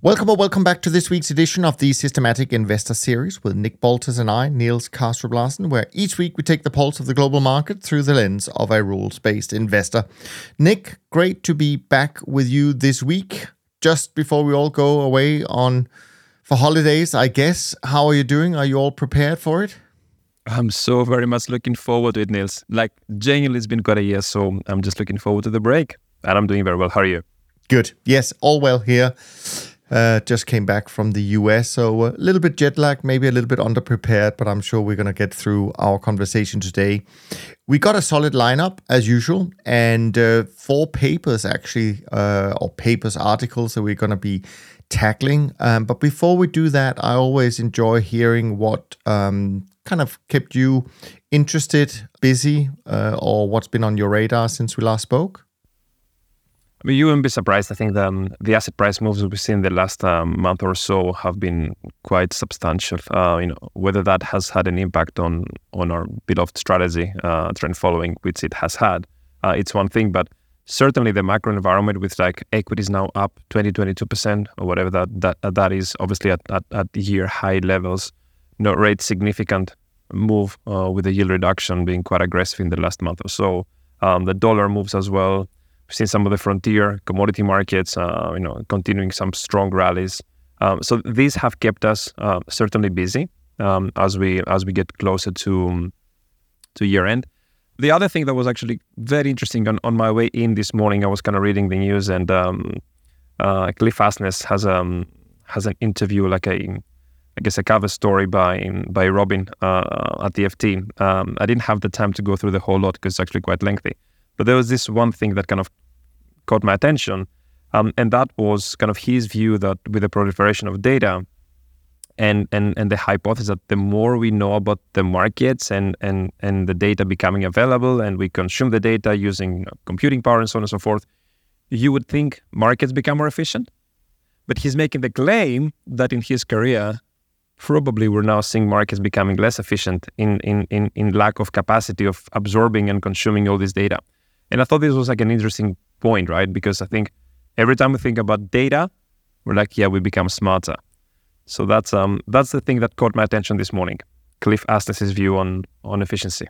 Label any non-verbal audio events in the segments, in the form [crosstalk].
Welcome or welcome back to this week's edition of the Systematic Investor Series with Nick Baltas and I, Niels Kaastrup Larsen, where each week we take the pulse of the global market through the lens of a rules based investor. Nick, great to be back with you this week, just before we all go away on for holidays, I guess. How are you doing? Are you all prepared for it? I'm so very much looking forward to it, Niels. Like, genuinely, it's been quite a year, so I'm just looking forward to the break. And I'm doing very well. How are you? Good. Yes, all well here. Uh, just came back from the US, so a little bit jet lagged, maybe a little bit underprepared, but I'm sure we're going to get through our conversation today. We got a solid lineup as usual, and uh, four papers actually, uh, or papers articles that we're going to be tackling. Um, but before we do that, I always enjoy hearing what um, kind of kept you interested, busy, uh, or what's been on your radar since we last spoke. You wouldn't be surprised. I think the, um, the asset price moves we've seen the last um, month or so have been quite substantial. Uh, you know, whether that has had an impact on on our beloved strategy, uh, trend following, which it has had, uh, it's one thing. But certainly the macro environment with like equities now up 20, 22% or whatever that that, that is, obviously at, at, at year high levels, no rate significant move uh, with the yield reduction being quite aggressive in the last month or so. Um, the dollar moves as well seen some of the frontier commodity markets, uh, you know, continuing some strong rallies. Um, so these have kept us uh, certainly busy um, as we as we get closer to to year end. The other thing that was actually very interesting on, on my way in this morning, I was kind of reading the news, and um, uh, Cliff Asness has um has an interview, like a I guess a cover story by by Robin uh, at the FT. Um, I didn't have the time to go through the whole lot because it's actually quite lengthy. But there was this one thing that kind of caught my attention, um, and that was kind of his view that with the proliferation of data and and and the hypothesis that the more we know about the markets and and and the data becoming available, and we consume the data using computing power and so on and so forth, you would think markets become more efficient. But he's making the claim that in his career, probably we're now seeing markets becoming less efficient in, in, in, in lack of capacity of absorbing and consuming all this data. And I thought this was like an interesting point, right? Because I think every time we think about data, we're like, yeah, we become smarter. So that's um that's the thing that caught my attention this morning. Cliff Asness's view on on efficiency.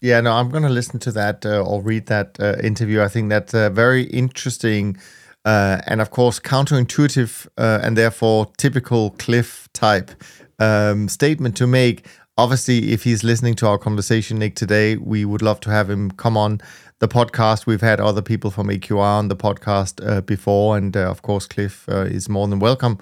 Yeah, no, I'm going to listen to that uh, or read that uh, interview. I think that's uh, very interesting uh, and, of course, counterintuitive uh, and therefore typical Cliff type um, statement to make. Obviously, if he's listening to our conversation, Nick, today, we would love to have him come on the podcast. We've had other people from AQR on the podcast uh, before, and uh, of course, Cliff uh, is more than welcome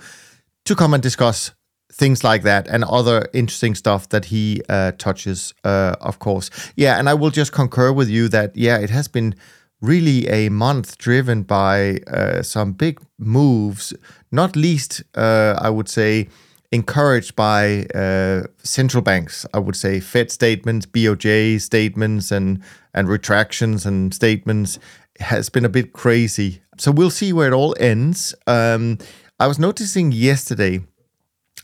to come and discuss things like that and other interesting stuff that he uh, touches, uh, of course. Yeah, and I will just concur with you that yeah, it has been really a month driven by uh, some big moves, not least, I would say encouraged by uh, central banks. I would say Fed statements, BOJ statements, and and retractions and statements has been a bit crazy. So we'll see where it all ends. Um, I was noticing yesterday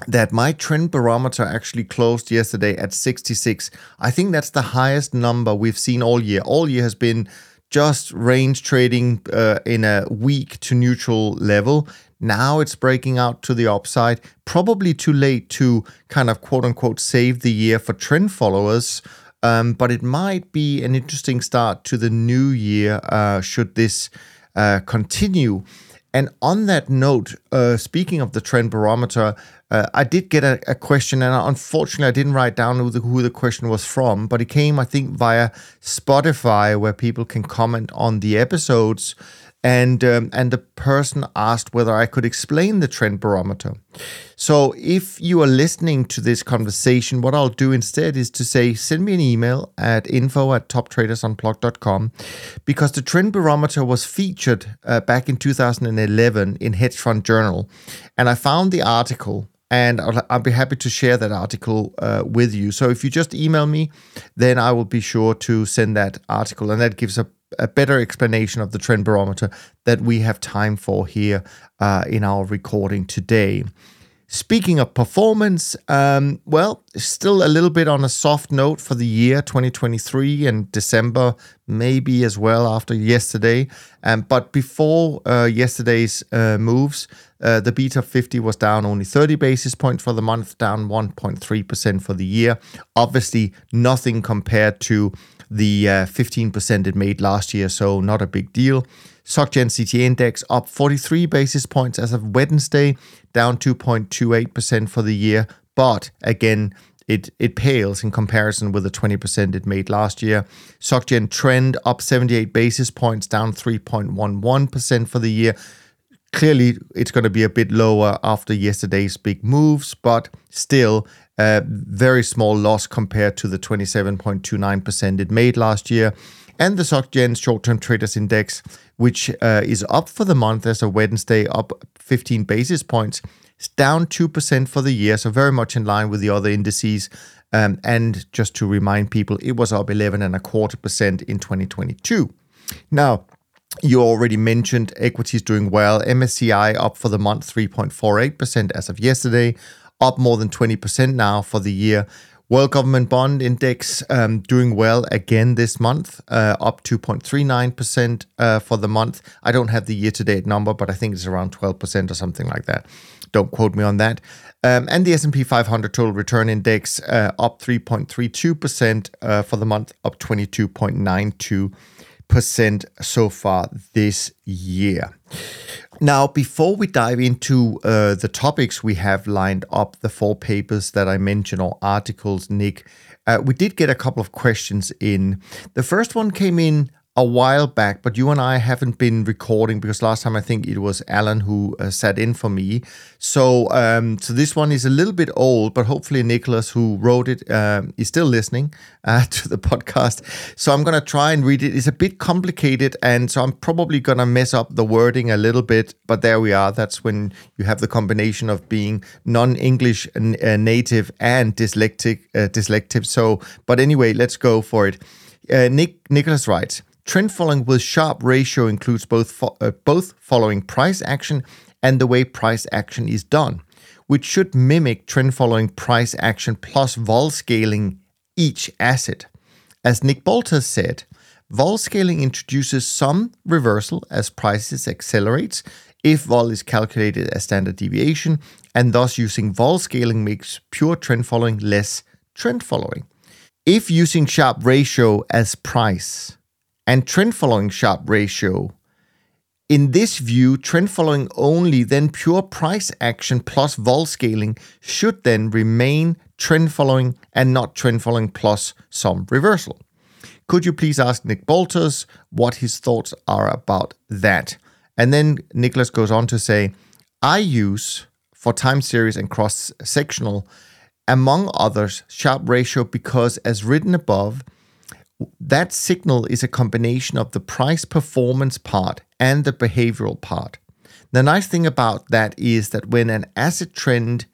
that my trend barometer actually closed yesterday at 66. I think that's the highest number we've seen all year. All year has been just range trading uh, in a weak to neutral level. Now it's breaking out to the upside. Probably too late to kind of quote unquote save the year for trend followers. Um, but it might be an interesting start to the new year uh, should this uh, continue. And on that note, uh, speaking of the trend barometer, uh, I did get a, a, question, and unfortunately, I didn't write down who the, who the question was from, but it came, I think, via Spotify, where people can comment on the episodes and um, and the person asked whether I could explain the trend barometer. So if you are listening to this conversation, what I'll do instead is to say send me an email at info at toptradersunplugged.com because the trend barometer was featured uh, back in 2011 in Hedge Fund Journal, and I found the article and I'll, I'll, be happy to share that article uh, with you. So if you just email me, then I will be sure to send that article, and that gives a, a better explanation of the trend barometer that we have time for here uh, in our recording today. Speaking of performance, um, well, still a little bit on a soft note for the year 2023 and December, maybe as well after yesterday. Um, but before uh, yesterday's uh, moves, uh, the BTOP50 was down only 30 basis points for the month, down 1.3% for the year. Obviously, nothing compared to the uh, 15% it made last year, so not a big deal. SocGen CTA index up 43 basis points as of Wednesday, down 2.28% for the year. But again, it, it pales in comparison with the 20% it made last year. SocGen trend up 78 basis points, down 3.11% for the year. Clearly, it's going to be a bit lower after yesterday's big moves, but still very small loss compared to the 27.29% it made last year. And the SocGen short term traders index, which uh, is up for the month as of Wednesday, up 15 basis points. Down 2% for the year, so very much in line with the other indices. Um, and just to remind people, it was up 11 and a quarter percent in 2022. Now, you already mentioned equities doing well. MSCI up for the month 3.48% as of yesterday up more than 20% now for the year. World Government Bond Index um, doing well again this month, uh, up 2.39% uh, for the month. I don't have the year-to-date number, but I think it's around 12% or something like that. Don't quote me on that. Um, and the S&P 500 Total Return Index uh, up 3.32% uh, for the month, up 22.92% so far this year. Now, before we dive into uh, the topics we have lined up, the four papers that I mentioned or articles, Nick, uh, we did get a couple of questions in. The first one came in a while back, but you and I haven't been recording because last time I think it was Alan who uh, sat in for me. So, um, so this one is a little bit old, but hopefully Nicholas, who wrote it, uh, is still listening uh, [laughs] to the podcast. So I'm gonna try and read it. It's a bit complicated, and so I'm probably gonna mess up the wording a little bit. But there we are. That's when you have the combination of being non-English uh, native and dyslexic. Uh, dyslexic. So, but anyway, let's go for it. Uh, Nick Nicholas writes. Trend following with Sharpe ratio includes both, fo- uh, both following price action and the way price action is done, which should mimic trend following price action plus vol scaling each asset. As Nick Baltas said, vol scaling introduces some reversal as prices accelerates if vol is calculated as standard deviation, and thus using vol scaling makes pure trend following less trend following. If using Sharpe ratio as price, and trend following Sharpe ratio. In this view, trend following only, then pure price action plus vol scaling should then remain trend following and not trend following plus some reversal. Could you please ask Nick Baltas what his thoughts are about that? And then Nicholas goes on to say, I use for time series and cross sectional, among others, Sharpe ratio because, as written above, that signal is a combination of the price performance part and the behavioral part. The nice thing about that is that when an asset trend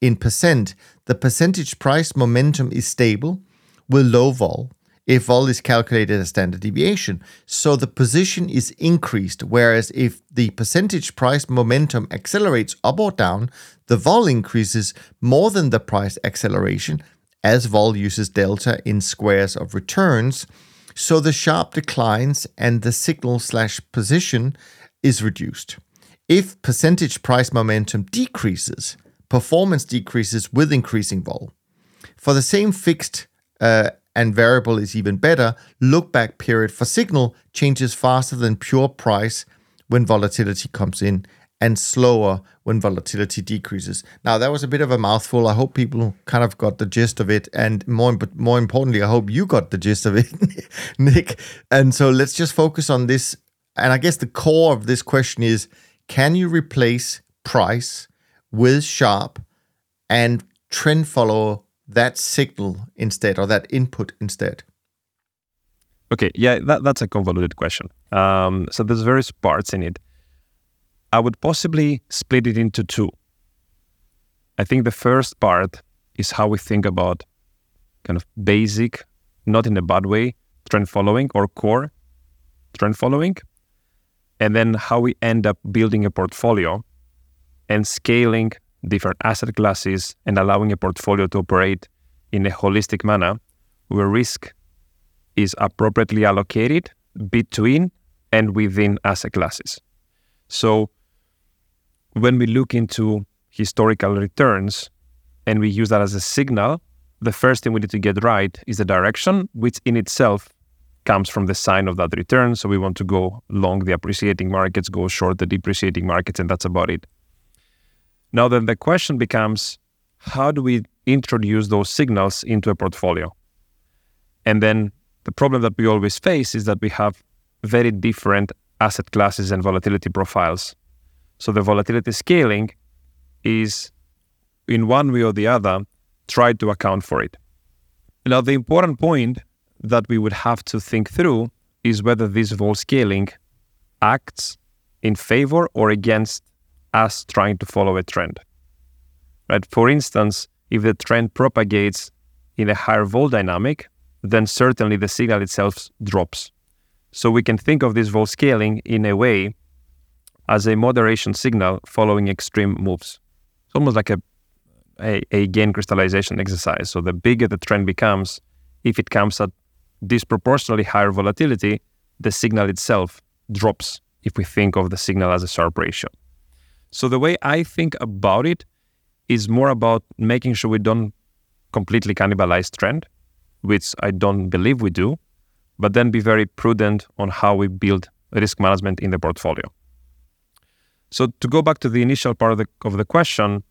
in percent, the percentage price momentum is stable with low vol if vol is calculated as standard deviation. So the position is increased, whereas if the percentage price momentum accelerates up or down, the vol increases more than the price acceleration, as vol uses delta in squares of returns, so the Sharpe declines and the signal slash position is reduced. If percentage price momentum decreases, performance decreases with increasing vol. For the same fixed uh, and variable is even better, look back period for signal changes faster than pure price when volatility comes in and slower when volatility decreases. Now that was a bit of a mouthful. I hope people kind of got the gist of it, and more more importantly, I hope you got the gist of it, [laughs] Nick. And so let's just focus on this. And I guess the core of this question is: Can you replace price with Sharpe and trend follow that signal instead, or that input instead? Okay, yeah, that, that's a convoluted question. Um, so there's various parts in it. I would possibly split it into two. I think the first part is how we think about kind of basic, not in a bad way, trend following or core trend following. And then how we end up building a portfolio and scaling different asset classes and allowing a portfolio to operate in a holistic manner where risk is appropriately allocated between and within asset classes. So when we look into historical returns and we use that as a signal, the first thing we need to get right is the direction, which in itself comes from the sign of that return. So we want to go long the appreciating markets, go short the depreciating markets, and that's about it. Now, then the question becomes how do we introduce those signals into a portfolio? And then the problem that we always face is that we have very different asset classes and volatility profiles. So the volatility scaling is in one way or the other, try to account for it. Now, the important point that we would have to think through is whether this vol scaling acts in favor or against us trying to follow a trend. Right? For instance, if the trend propagates in a higher vol dynamic, then certainly the signal itself drops. So we can think of this vol scaling in a way as a moderation signal following extreme moves. It's almost like a, a, a gain crystallization exercise. So the bigger the trend becomes, if it comes at disproportionately higher volatility, the signal itself drops if we think of the signal as a Sharpe ratio. So the way I think about it is more about making sure we don't completely cannibalize trend, which I don't believe we do, but then be very prudent on how we build risk management in the portfolio. So to go back to the initial part of the, of the question,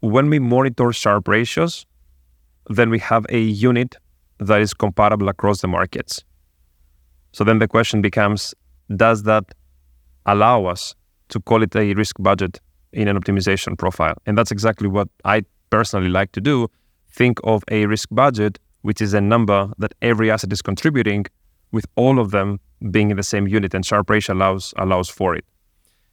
when we monitor Sharpe ratios, then we have a unit that is comparable across the markets. So then the question becomes, does that allow us to call it a risk budget in an optimization profile? And that's exactly what I personally like to do. Think of a risk budget, which is a number that every asset is contributing, with all of them being in the same unit, and Sharpe ratio allows allows for it.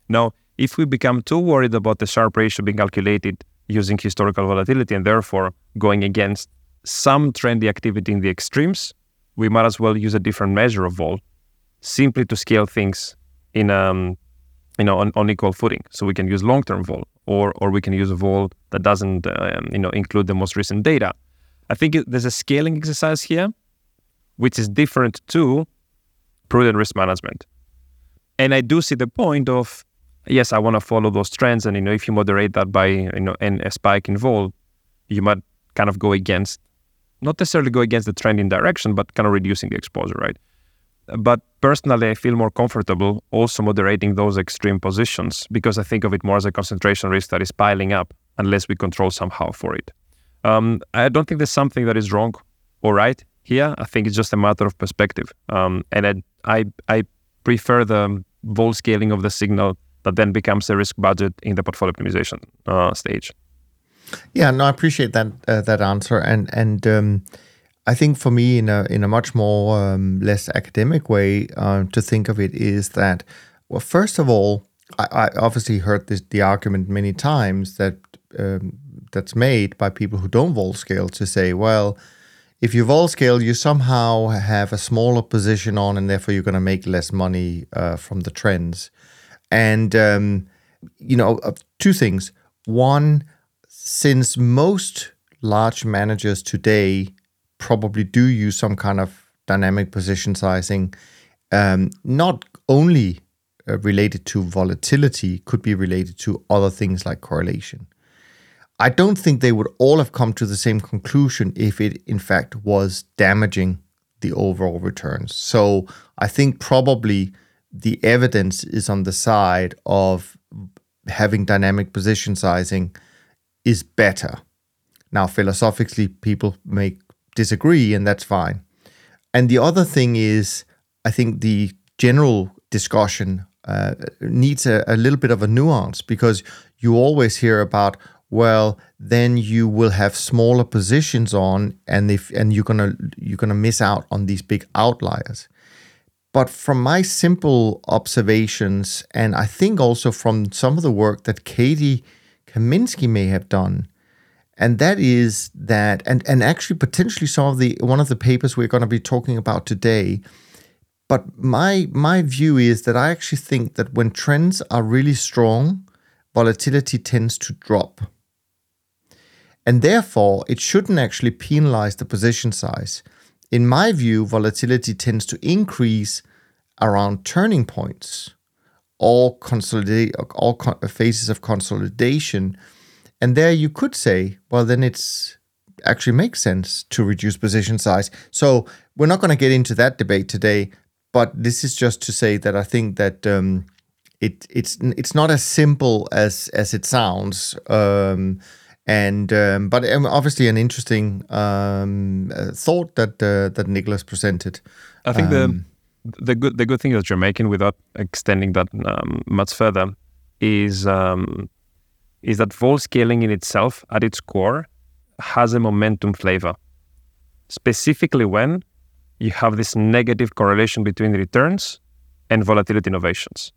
Now, if we become too worried about the Sharpe ratio being calculated using historical volatility and therefore going against some trendy activity in the extremes, we might as well use a different measure of vol simply to scale things in um, you know on, on equal footing. So we can use long-term vol or or we can use a vol that doesn't uh, you know include the most recent data. I think there's a scaling exercise here, which is different to prudent risk management. And I do see the point of yes, I want to follow those trends. And you know, if you moderate that by you know and a spike in vol, you might kind of go against, not necessarily go against the trending direction, but kind of reducing the exposure, right? But personally, I feel more comfortable also moderating those extreme positions because I think of it more as a concentration risk that is piling up unless we control somehow for it. Um, I don't think there's something that is wrong or right here. I think it's just a matter of perspective. Um, and I, I, I prefer the vol scaling of the signal that then becomes a risk budget in the portfolio optimization uh, stage. Yeah, no, I appreciate that uh, that answer, and and um, I think for me, in a in a much more um, less academic way uh, to think of it is that, well, first of all, I, I obviously heard this the argument many times that um, that's made by people who don't vol scale to say, well, if you vol scale, you somehow have a smaller position on, and therefore you're going to make less money uh, from the trends. And, um, you know, two things. One, since most large managers today probably do use some kind of dynamic position sizing, um, not only uh, related to volatility, could be related to other things like correlation. I don't think they would all have come to the same conclusion if it, in fact, was damaging the overall returns. So I think probably the evidence is on the side of having dynamic position sizing is better. Now, philosophically, people may disagree, and that's fine. And the other thing is, I think the general discussion uh, needs a, a little bit of a nuance because you always hear about well then you will have smaller positions on and if and you're gonna you're gonna miss out on these big outliers but from my simple observations, and I think also from some of the work that Katie Kaminski may have done, and that is that, and and actually potentially some of the one of the papers we're going to be talking about today. But my my view is that I actually think that when trends are really strong, volatility tends to drop. And therefore, it shouldn't actually penalize the position size. In my view, volatility tends to increase around turning points all consolidate all phases of consolidation. And there you could say well then it's actually makes sense to reduce position size. So we're not going to get into that debate today but this is just to say that i think that um, it it's it's not as simple as as it sounds. Um, and um, but obviously an interesting um, uh, thought that uh, that Nicholas presented. I think the um, the good the good thing that you're making without extending that um, much further is um, is that vol scaling in itself at its core has a momentum flavor specifically when you have this negative correlation between returns and volatility innovations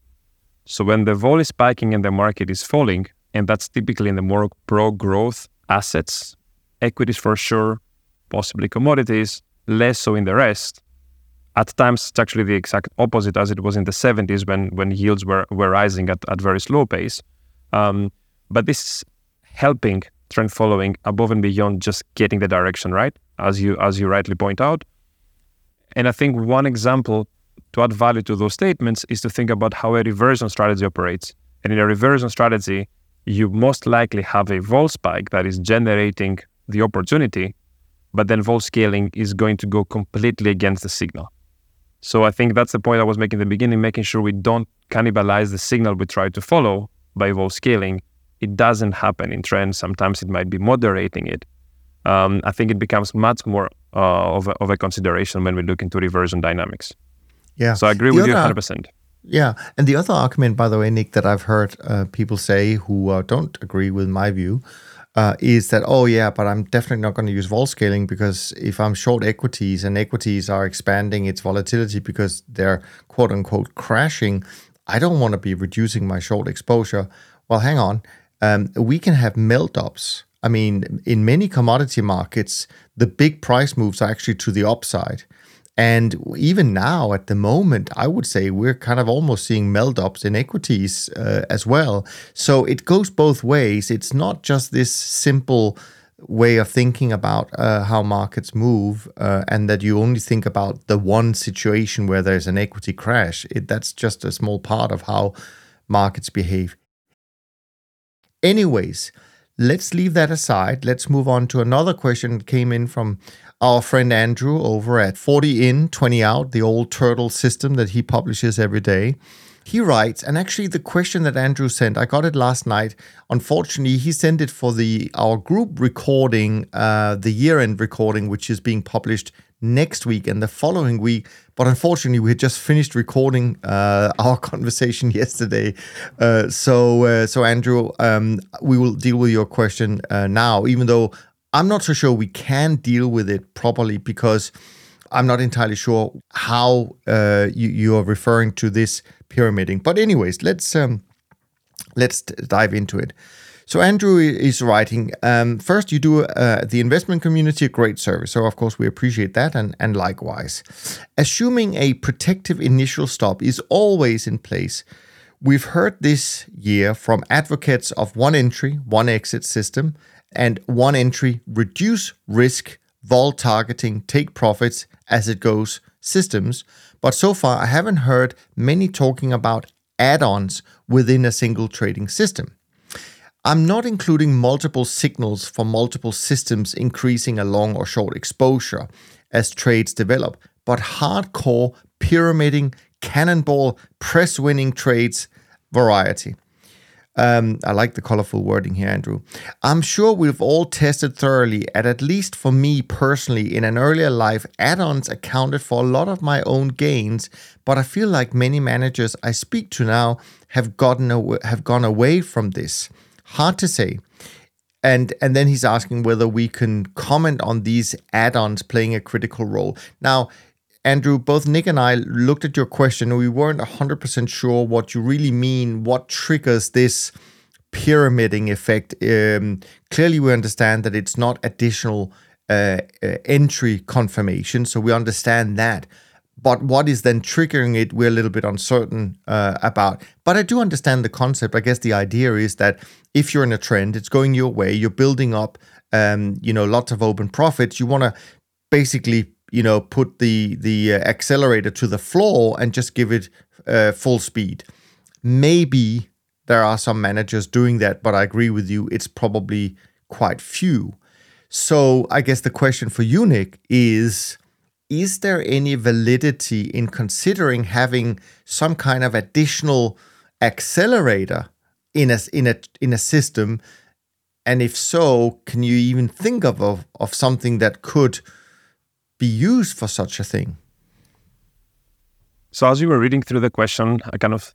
so when the vol is spiking and the market is falling and that's typically in the more pro growth assets equities for sure possibly commodities less so in the rest at times, it's actually the exact opposite as it was in the 70s when, when yields were, were rising at, at very slow pace. Um, but this is helping trend following above and beyond just getting the direction right, as you as you rightly point out. And I think one example to add value to those statements is to think about how a reversion strategy operates. And in a reversion strategy, you most likely have a vol spike that is generating the opportunity, but then vol scaling is going to go completely against the signal. So I think that's the point I was making in the beginning, making sure we don't cannibalize the signal we try to follow by vol scaling. It doesn't happen in trends. Sometimes it might be moderating it. Um, I think it becomes much more uh, of, a, of a consideration when we look into reversion dynamics. Yeah. So I agree the with other, you 100%. Yeah. And the other argument, by the way, Nick, that I've heard uh, people say who uh, don't agree with my view uh, is that oh yeah, but I'm definitely not going to use vol scaling because if I'm short equities and equities are expanding its volatility because they're quote unquote crashing, I don't want to be reducing my short exposure. Well, hang on, um, we can have melt ups. I mean, in many commodity markets, the big price moves are actually to the upside. And even now, at the moment, I would say we're kind of almost seeing melt ups in equities uh, as well. So it goes both ways. It's not just this simple way of thinking about uh, how markets move uh, and that you only think about the one situation where there's an equity crash. It, that's just a small part of how markets behave. Anyways, let's leave that aside. Let's move on to another question that came in from our friend Andrew over at 40 in, 20 out, the old turtle system that he publishes every day. He writes, and actually the question that Andrew sent, I got it last night. Unfortunately, he sent it for the our group recording, uh, the year-end recording, which is being published next week and the following week. But unfortunately, we had just finished recording uh, our [laughs] conversation yesterday. Uh, so, uh, so Andrew, um, we will deal with your question uh, now, even though I'm not so sure we can deal with it properly because I'm not entirely sure how uh, you, you are referring to this pyramiding. But anyways, let's um, let's dive into it. So Andrew is writing. Um, first, you do uh, the investment community a great service. So of course we appreciate that, and and likewise, assuming a protective initial stop is always in place. We've heard this year from advocates of one entry, one exit system and one entry reduce risk, vol targeting, take profits as it goes systems. But so far, I haven't heard many talking about add ons within a single trading system. I'm not including multiple signals for multiple systems increasing a long or short exposure as trades develop, but hardcore pyramiding, cannonball, press winning trades variety. Um, I like the colorful wording here, Andrew. I'm sure we've all tested thoroughly, and at least for me personally, in an earlier life, add ons accounted for a lot of my own gains, but I feel like many managers I speak to now have gotten have gone away from this. Hard to say. And, and then he's asking whether we can comment on these add-ons playing a critical role. Now, Andrew, both Nick and I looked at your question we weren't 100% sure what you really mean, what triggers this pyramiding effect. Um, clearly, we understand that it's not additional uh, uh, entry confirmation, so we understand that. But what is then triggering it, we're a little bit uncertain uh, about. But I do understand the concept. I guess the idea is that if you're in a trend, it's going your way, you're building up, um, you know, lots of open profits. You want to basically, you know, put the the uh, accelerator to the floor and just give it uh, full speed. Maybe there are some managers doing that, but I agree with you. It's probably quite few. So I guess the question for you, Nick, is is there any validity in considering having some kind of additional accelerator in a in a in a system? And if so, can you even think of, of, of something that could be used for such a thing? So as you were reading through the question, I kind of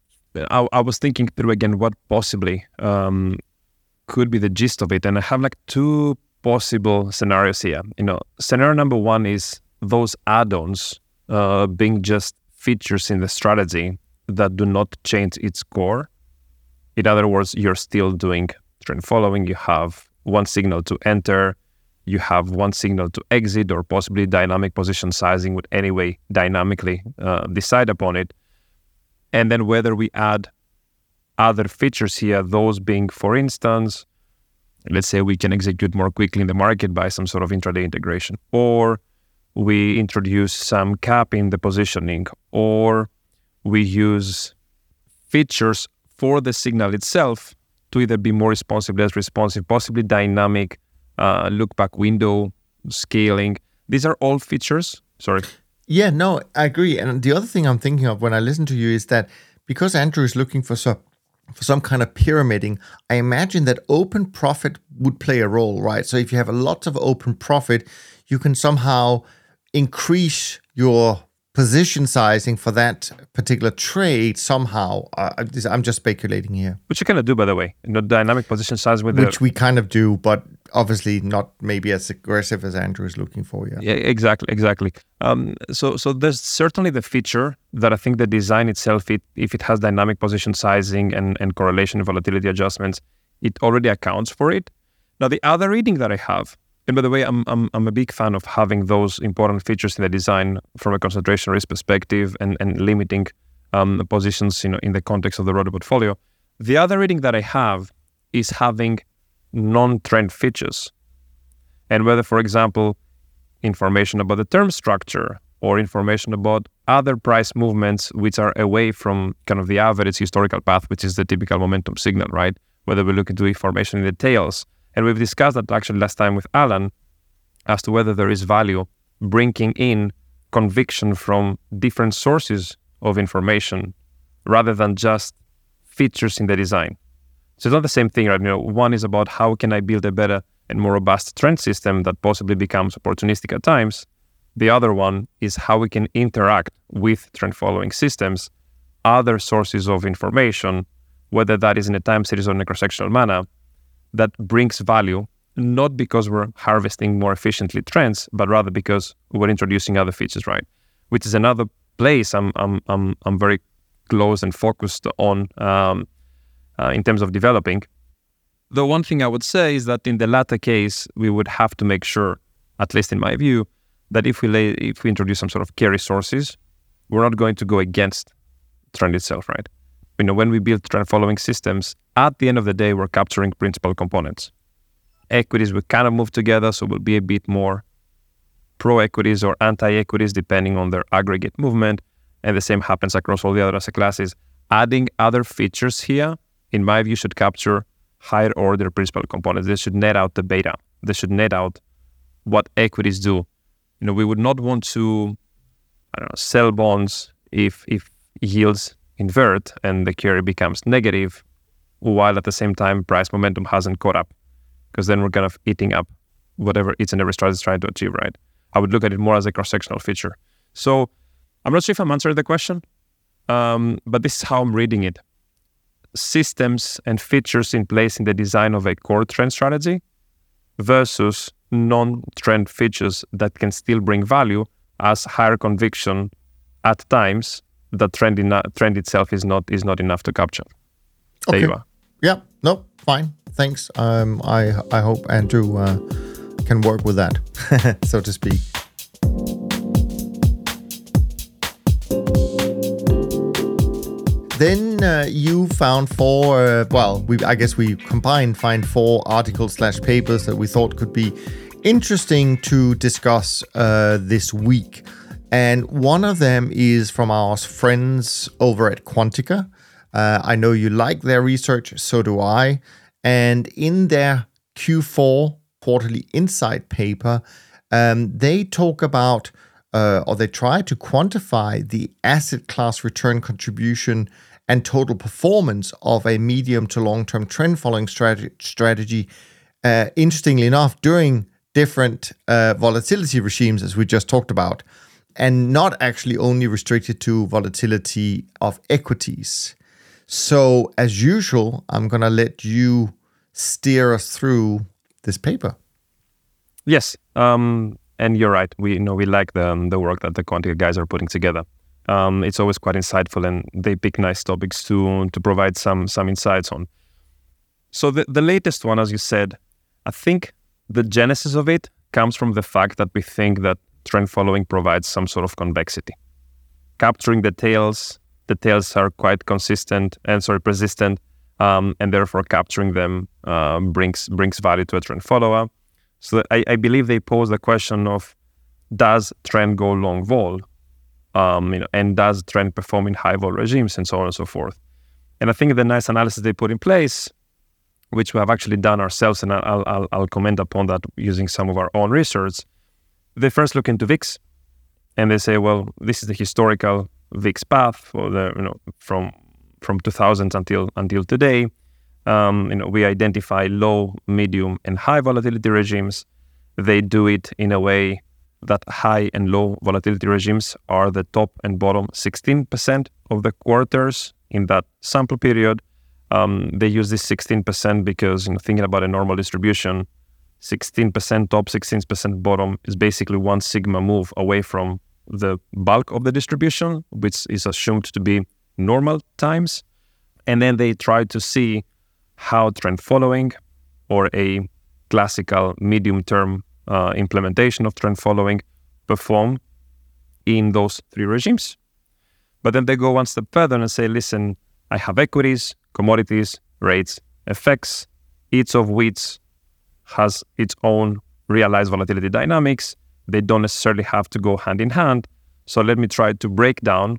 I, I was thinking through again what possibly um, could be the gist of it, and I have like two possible scenarios here. You know, scenario number one is those add-ons uh, being just features in the strategy that do not change its core. In other words, you're still doing trend following. You have one signal to enter. You have one signal to exit, or possibly dynamic position sizing would anyway dynamically uh, decide upon it. And then whether we add other features here, those being, for instance, let's say we can execute more quickly in the market by some sort of intraday integration, or we introduce some cap in the positioning, or we use features for the signal itself to either be more responsive, less responsive, possibly dynamic uh, look back window scaling. These are all features. Sorry. Yeah, no, I agree. And the other thing I'm thinking of when I listen to you is that because Andrew is looking for some for some kind of pyramiding, I imagine that open profit would play a role, right? So if you have a lot of open profit, you can somehow increase your position sizing for that particular trade somehow. Uh, I'm just speculating here. Which you kind of do, by the way, you know, dynamic position size with which the... we kind of do, but obviously not maybe as aggressive as Andrew is looking for. Yeah, yeah exactly, exactly. Um, so, so there's certainly the feature that I think the design itself, it, if it has dynamic position sizing and, and correlation and volatility adjustments, it already accounts for it. Now, the other reading that I have and by the way, I'm, I'm, I'm a big fan of having those important features in the design from a concentration risk perspective and, and limiting um, positions you know, in the context of the broader portfolio. The other reading that I have is having non-trend features. And whether, for example, information about the term structure or information about other price movements which are away from kind of the average historical path, which is the typical momentum signal, right? Whether we look into information in the tails and we've discussed that actually last time with Alan as to whether there is value bringing in conviction from different sources of information rather than just features in the design. So it's not the same thing, right? You know, one is about how can I build a better and more robust trend system that possibly becomes opportunistic at times. The other one is how we can interact with trend following systems, other sources of information, whether that is in a time series or in a cross-sectional manner, that brings value, not because we're harvesting more efficiently trends, but rather because we're introducing other features, right? Which is another place I'm I'm I'm, I'm very close and focused on um, uh, in terms of developing. The one thing I would say is that in the latter case, we would have to make sure, at least in my view, that if we lay, if we introduce some sort of carry sources, we're not going to go against trend itself, right? You know, when we build trend following systems, at the end of the day, we're capturing principal components. Equities will kind of move together, so we'll be a bit more pro equities or anti equities depending on their aggregate movement. And the same happens across all the other asset classes. Adding other features here, in my view, should capture higher order principal components. They should net out the beta. They should net out what equities do. You know, we would not want to, I don't know, sell bonds if if yields invert and the carry becomes negative, while at the same time price momentum hasn't caught up, because then we're kind of eating up whatever each and every strategy is trying to achieve, right? I would look at it more as a cross-sectional feature. So I'm not sure if I'm answering the question, um, but this is how I'm reading it. Systems and features in place in the design of a core trend strategy versus non-trend features that can still bring value as higher conviction at times the trend in trend itself is not is not enough to capture. Okay. There you are. Yeah. No. fine. Thanks. Um, I I hope Andrew uh, can work with that, [laughs] so to speak. Then uh, you found four. Uh, well, we I guess we combined find four articles slash papers that we thought could be interesting to discuss uh, this week. And one of them is from our friends over at Quantica. Uh, I know you like their research, so do I. And in their Q4 quarterly insight paper, um, they talk about uh, or they try to quantify the asset class return contribution and total performance of a medium to long term trend following strategy, uh, interestingly enough, during different uh, volatility regimes, as we just talked about, and not actually only restricted to volatility of equities. So, as usual, I'm going to let you steer us through this paper. Yes, um, and you're right. We you know we like the um, the work that the Quantica guys are putting together. Um, it's always quite insightful, and they pick nice topics to to provide some some insights on. So the the latest one, as you said, I think the genesis of it comes from the fact that we think that trend following provides some sort of convexity, capturing the tails. The tails are quite consistent and sorry persistent, um, and therefore capturing them um, brings brings value to a trend follower. So I, I believe they pose the question of does trend go long vol um, you know, and does trend perform in high vol regimes and so on and so forth. And I think the nice analysis they put in place, which we have actually done ourselves, and I'll, I'll, I'll comment upon that using some of our own research. They first look into VIX, and they say, well, this is the historical VIX path for the you know from from 2000 until until today. Um, you know, we identify low, medium, and high volatility regimes. They do it in a way that high and low volatility regimes are the top and bottom 16% of the quarters in that sample period. Um, they use this 16% because, you know, thinking about a normal distribution, 16% top, 16% bottom is basically one sigma move away from the bulk of the distribution, which is assumed to be normal times. And then they try to see how trend following or a classical medium term uh, implementation of trend following perform in those three regimes. But then they go one step further and say, listen, I have equities, commodities, rates, FX, each of which has its own realized volatility dynamics. They don't necessarily have to go hand in hand. So let me try to break down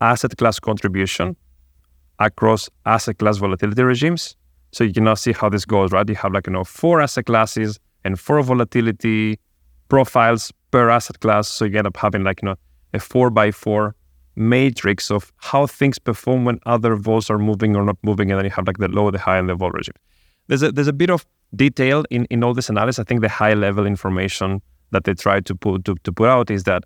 asset class contribution across asset class volatility regimes. So you can now see how this goes, right? You have like, you know, four asset classes and four volatility profiles per asset class. So you end up having like you know a four by four matrix of how things perform when other vols are moving or not moving, and then you have like the low, the high, and the vol regime. There's a there's a bit of detail in, in all this analysis. I think the high level information that they try to put to, to put out is that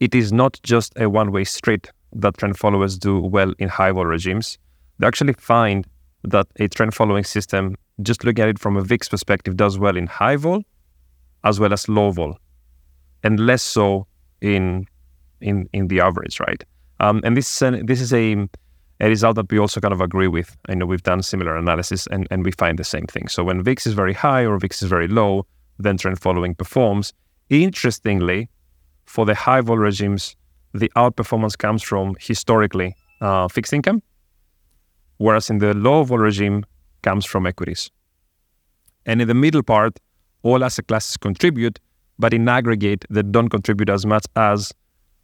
it is not just a one way street that trend followers do well in high vol regimes. They actually find that a trend following system just looking at it from a VIX perspective, does well in high vol as well as low vol, and less so in in in the average, right? Um, and this uh, this is a a result that we also kind of agree with. I know we've done similar analysis and, and we find the same thing. So when VIX is very high or VIX is very low, then trend following performs. Interestingly, for the high vol regimes, the outperformance comes from historically uh, fixed income, whereas in the low vol regime, comes from equities. And in the middle part, all asset classes contribute, but in aggregate, they don't contribute as much as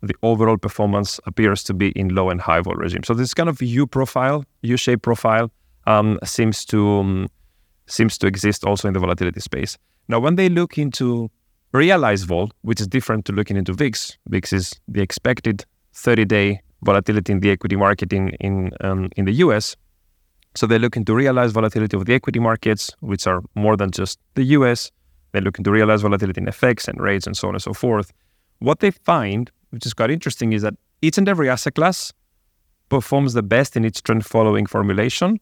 the overall performance appears to be in low and high vol regime. So this kind of U profile, U-shaped profile, um, seems to um, seems to exist also in the volatility space. Now, when they look into realized vol, which is different to looking into VIX, VIX is the expected 30-day volatility in the equity market in in um, in the US. So they look into realized volatility of the equity markets, which are more than just the US. They look into realized volatility in FX and rates and so on and so forth. What they find, which is quite interesting, is that each and every asset class performs the best in its trend following formulation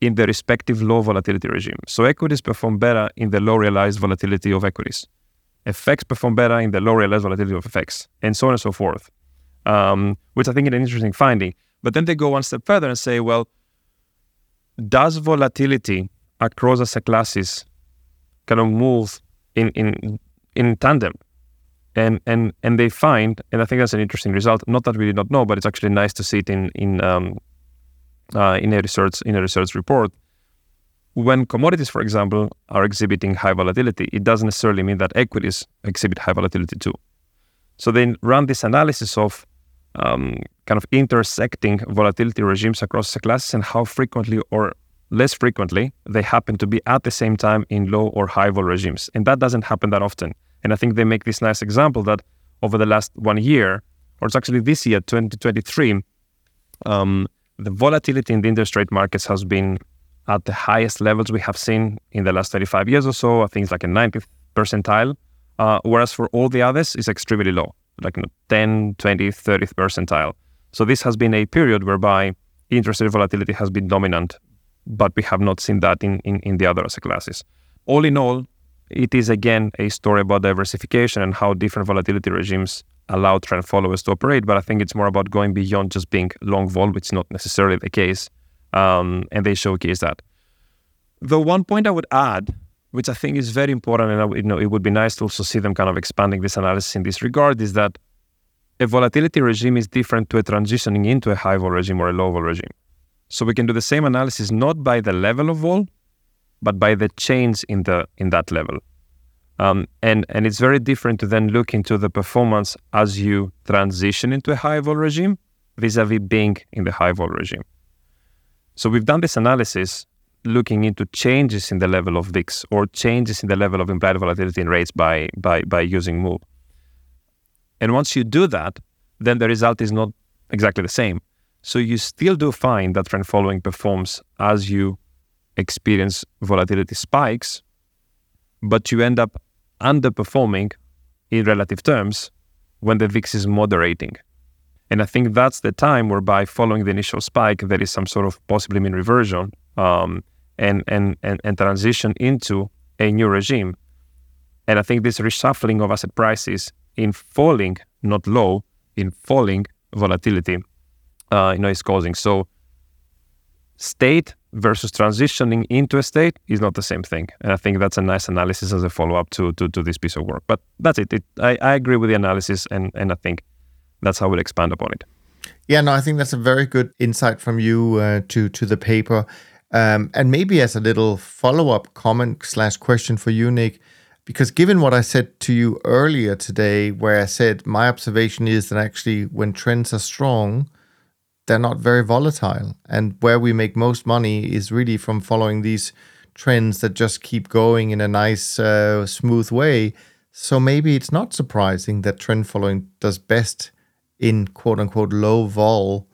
in the respective low volatility regime. So equities perform better in the low realized volatility of equities. FX perform better in the low realized volatility of FX, and so on and so forth, um, which I think is an interesting finding. But then they go one step further and say, well, does volatility across asset classes kind of move in in in tandem? And and and they find, and I think that's an interesting result. Not that we did not know, but it's actually nice to see it in in um, uh, in a research in a research report. When commodities, for example, are exhibiting high volatility, it doesn't necessarily mean that equities exhibit high volatility too. So they run this analysis of um, kind of intersecting volatility regimes across the classes and how frequently or less frequently they happen to be at the same time in low or high vol regimes. And that doesn't happen that often. And I think they make this nice example that over the last one year, or it's actually this year, 2023, um, the volatility in the interest rate markets has been at the highest levels we have seen in the last 35 years or so. I think it's like a 90th percentile. Uh, whereas for all the others, it's extremely low, like you know, 10, 20, 30th percentile. So this has been a period whereby interest rate volatility has been dominant, but we have not seen that in, in, in the other asset classes. All in all, it is again a story about diversification and how different volatility regimes allow trend followers to operate. But I think it's more about going beyond just being long vol, which is not necessarily the case. Um, and they showcase that. The one point I would add which I think is very important, and you know, it would be nice to also see them kind of expanding this analysis in this regard, is that a volatility regime is different to a transitioning into a high vol regime or a low vol regime. So we can do the same analysis not by the level of vol, but by the change in the in that level. Um, and and it's very different to then look into the performance as you transition into a high vol regime vis-a-vis being in the high vol regime. So we've done this analysis looking into changes in the level of VIX or changes in the level of implied volatility in rates by, by, by using Move. And once you do that, then the result is not exactly the same. So you still do find that trend following performs as you experience volatility spikes, but you end up underperforming in relative terms when the VIX is moderating. And I think that's the time whereby following the initial spike, there is some sort of possibly mean reversion um, and, and, and, and transition into a new regime. And I think this reshuffling of asset prices in falling, not low, in falling volatility, uh, you know, is causing. So state versus transitioning into a state is not the same thing. And I think that's a nice analysis as a follow-up to, to, to this piece of work. But that's it. it I, I agree with the analysis and, and I think that's how we'll expand upon it. Yeah, no, I think that's a very good insight from you uh, to to the paper. Um, and maybe as a little follow up comment slash question for you, Nick, because given what I said to you earlier today, where I said my observation is that actually when trends are strong, they're not very volatile. And where we make most money is really from following these trends that just keep going in a nice, uh, smooth way. So maybe it's not surprising that trend following does best in quote unquote low vol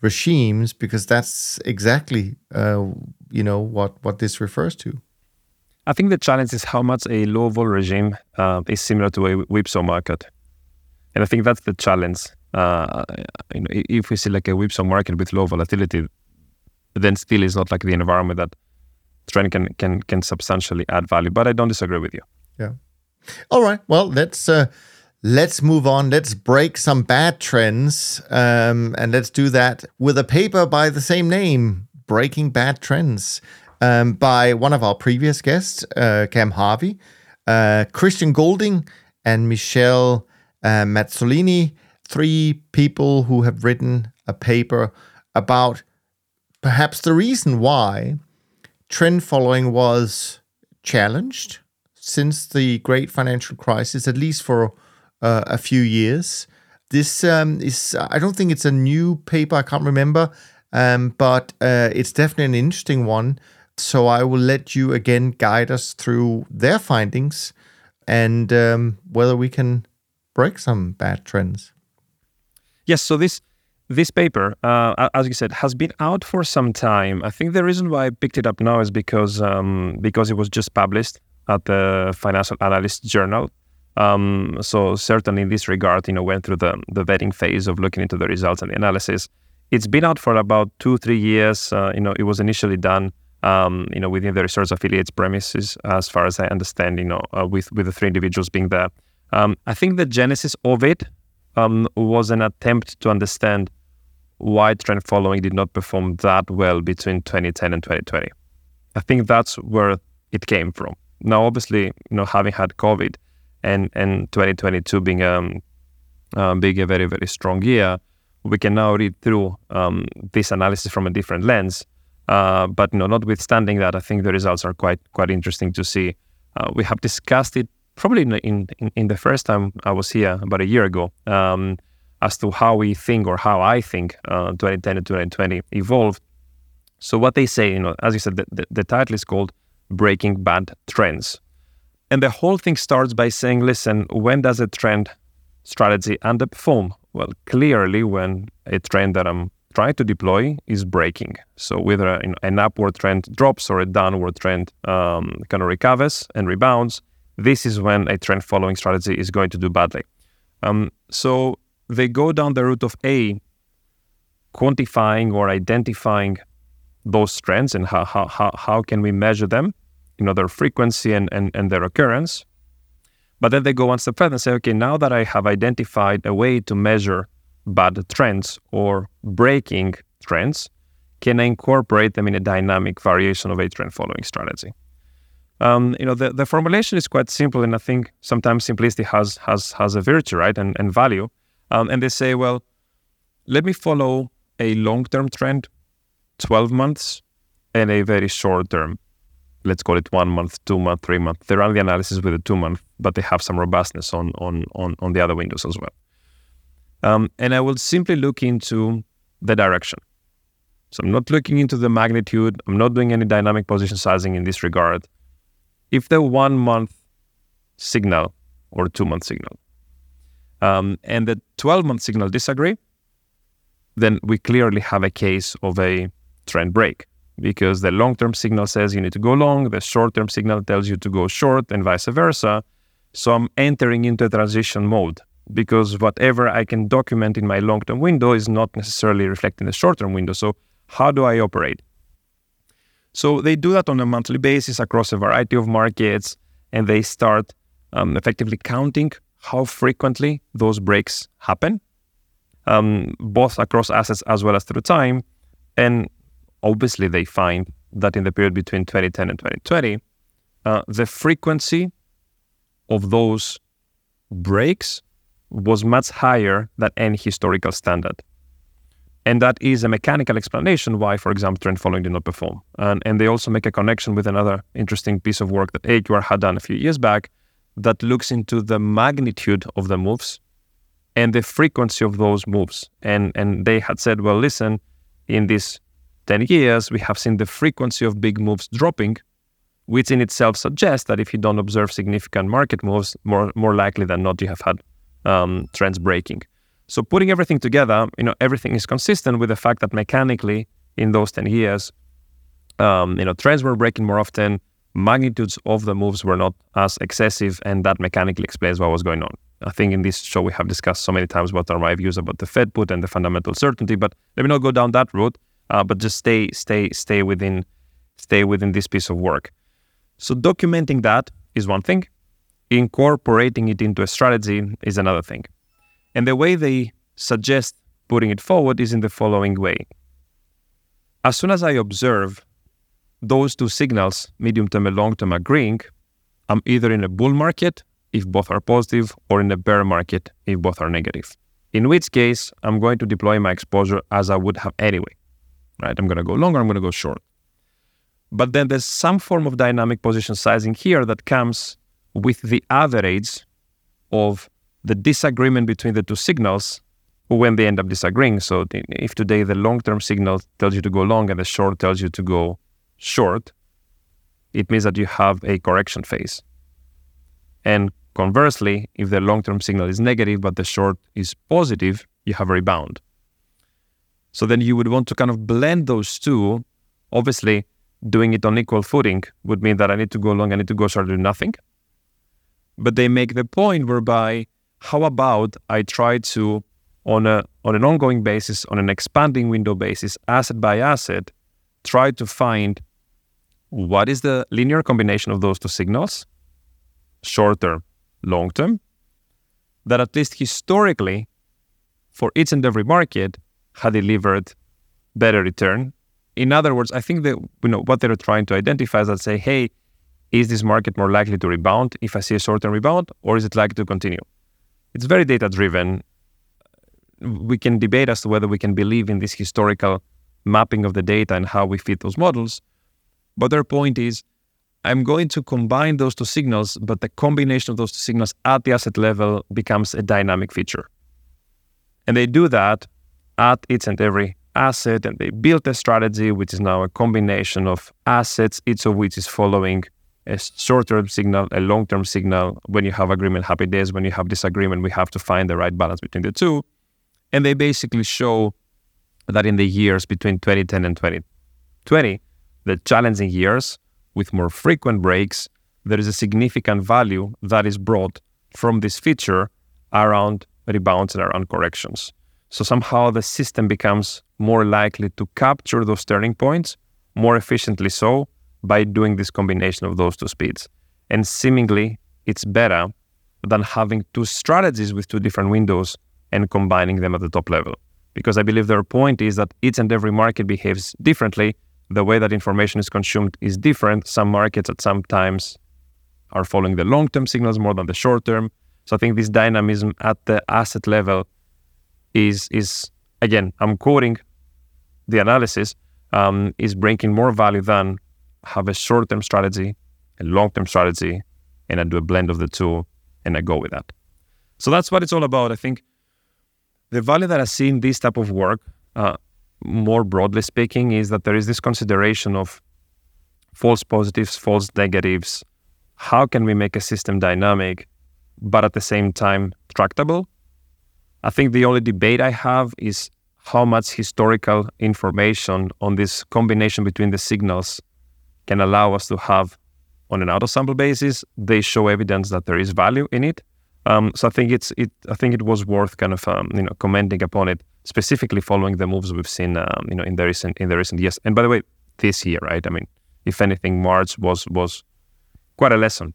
regimes because that's exactly uh, you know what what this refers to. I think the challenge is how much a low vol regime uh, is similar to a whipsaw market, and I think that's the challenge. Uh, you know, if we see like a whipsaw market with low volatility, then still it's not like the environment that trend can can can substantially add value. But I don't disagree with you. Yeah. All right. Well, let's uh, Let's move on. Let's break some bad trends. Um, and let's do that with a paper by the same name Breaking Bad Trends um, by one of our previous guests, uh, Cam Harvey, uh, Christian Goulding, and Michelle uh, Mazzoleni. Three people who have written a paper about perhaps the reason why trend following was challenged since the great financial crisis, at least for uh, a few years. This um, is, I don't think it's a new paper, I can't remember, um, but uh, it's definitely an interesting one. So I will let you again guide us through their findings and um, whether we can break some bad trends. Yes, so this this paper, uh, as you said, has been out for some time. I think the reason why I picked it up now is because um, because it was just published at the Financial Analyst Journal um, so certainly in this regard, you know, went through the the vetting phase of looking into the results and the analysis. It's been out for about two three years. Uh, you know, it was initially done. Um, you know, within the research affiliates premises, as far as I understand, you know, uh, with with the three individuals being there. Um, I think the genesis of it um, was an attempt to understand why trend following did not perform that well between 2010 and 2020. I think that's where it came from. Now, obviously, you know, having had COVID and and 2022 being um, uh, being a very very strong year, we can now read through um, this analysis from a different lens. Uh, but you know, notwithstanding that, I think the results are quite quite interesting to see. Uh, we have discussed it probably in, in, in the first time I was here about a year ago um, as to how we think or how I think uh, 2010 to 2020 evolved. So what they say, you know, as you said, the, the, the title is called Breaking Bad Trends. And the whole thing starts by saying, listen, when does a trend strategy underperform? Well, clearly when a trend that I'm trying to deploy is breaking. So whether an upward trend drops or a downward trend um, kind of recovers and rebounds, this is when a trend following strategy is going to do badly. Um, so they go down the route of A, quantifying or identifying those trends and how, how, how, can we measure them, you know, their frequency and, and, and their occurrence. But then they go one step further and say, okay, now that I have identified a way to measure bad trends or breaking trends, can I incorporate them in a dynamic variation of a trend following strategy? Um, you know, the, the formulation is quite simple, and I think sometimes simplicity has has has a virtue, right, and, and value. Um, and they say, well, let me follow a long term trend, 12 months, and a very short term, let's call it one month, two month, three month. They run the analysis with a two month, but they have some robustness on on on, on the other windows as well. Um, and I will simply look into the direction. So I'm not looking into the magnitude. I'm not doing any dynamic position sizing in this regard. If the one month signal or two month signal um, and the 12 month signal disagree, then we clearly have a case of a trend break because the long term signal says you need to go long, the short term signal tells you to go short, and vice versa. So I'm entering into a transition mode because whatever I can document in my long term window is not necessarily reflecting the short term window. So, how do I operate? So, they do that on a monthly basis across a variety of markets and they start um, effectively counting how frequently those breaks happen, um, both across assets as well as through time. And obviously, they find that in the period between 2010 and 2020, uh, the frequency of those breaks was much higher than any historical standard. And that is a mechanical explanation why, for example, trend following did not perform. And, and they also make a connection with another interesting piece of work that AQR had done a few years back that looks into the magnitude of the moves and the frequency of those moves. And, and they had said, well, listen, in these 10 years, we have seen the frequency of big moves dropping, which in itself suggests that if you don't observe significant market moves, more, more likely than not, you have had um, trends breaking. So putting everything together, you know, everything is consistent with the fact that mechanically in those 10 years, um, you know, trends were breaking more often, magnitudes of the moves were not as excessive, and that mechanically explains what was going on. I think in this show we have discussed so many times what are my views about the Fed put and the fundamental certainty, but let me not go down that route. Uh, but just stay, stay, stay within, stay within this piece of work. So documenting that is one thing incorporating it into a strategy is another thing. And the way they suggest putting it forward is in the following way. As soon as I observe those two signals, medium term and long term, agreeing, I'm either in a bull market if both are positive or in a bear market if both are negative. In which case, I'm going to deploy my exposure as I would have anyway. Right? I'm going to go long or I'm going to go short. But then there's some form of dynamic position sizing here that comes with the average of the disagreement between the two signals when they end up disagreeing. So if today the long-term signal tells you to go long and the short tells you to go short, it means that you have a correction phase. And conversely, if the long-term signal is negative but the short is positive, you have a rebound. So then you would want to kind of blend those two. Obviously, doing it on equal footing would mean that I need to go long, I need to go short, do nothing. But they make the point whereby how about I try to on a on an ongoing basis, on an expanding window basis, asset by asset, try to find what is the linear combination of those two signals, short term, long term, that at least historically, for each and every market, had delivered better return. In other words, I think that you know what they're trying to identify is that say, hey, is this market more likely to rebound if I see a short-term rebound, or is it likely to continue? It's very data-driven. We can debate as to whether we can believe in this historical mapping of the data and how we fit those models. But their point is, I'm going to combine those two signals, but the combination of those two signals at the asset level becomes a dynamic feature. And they do that at each and every asset, and they built a strategy which is now a combination of assets, each of which is following a short-term signal, a long-term signal. When you have agreement, happy days. When you have disagreement, we have to find the right balance between the two. And they basically show that in the years between 2010 and 2020, the challenging years with more frequent breaks, there is a significant value that is brought from this feature around rebounds and around corrections. So somehow the system becomes more likely to capture those turning points more efficiently so by doing this combination of those two speeds. And seemingly it's better than having two strategies with two different windows and combining them at the top level. Because I believe their point is that each and every market behaves differently. The way that information is consumed is different. Some markets at some times are following the long term signals more than the short term. So I think this dynamism at the asset level is is again, I'm quoting the analysis, um, is bringing more value than have a short term strategy, a long term strategy, and I do a blend of the two and I go with that. So that's what it's all about. I think the value that I see in this type of work, uh, more broadly speaking, is that there is this consideration of false positives, false negatives. How can we make a system dynamic, but at the same time tractable? I think the only debate I have is how much historical information on this combination between the signals can allow us to have on an out-of-sample basis. They show evidence that there is value in it. Um, so I think it's it. I think it was worth kind of um, you know commenting upon it specifically following the moves we've seen um, you know in the recent in the recent years. And by the way, this year, right? I mean, if anything, March was was quite a lesson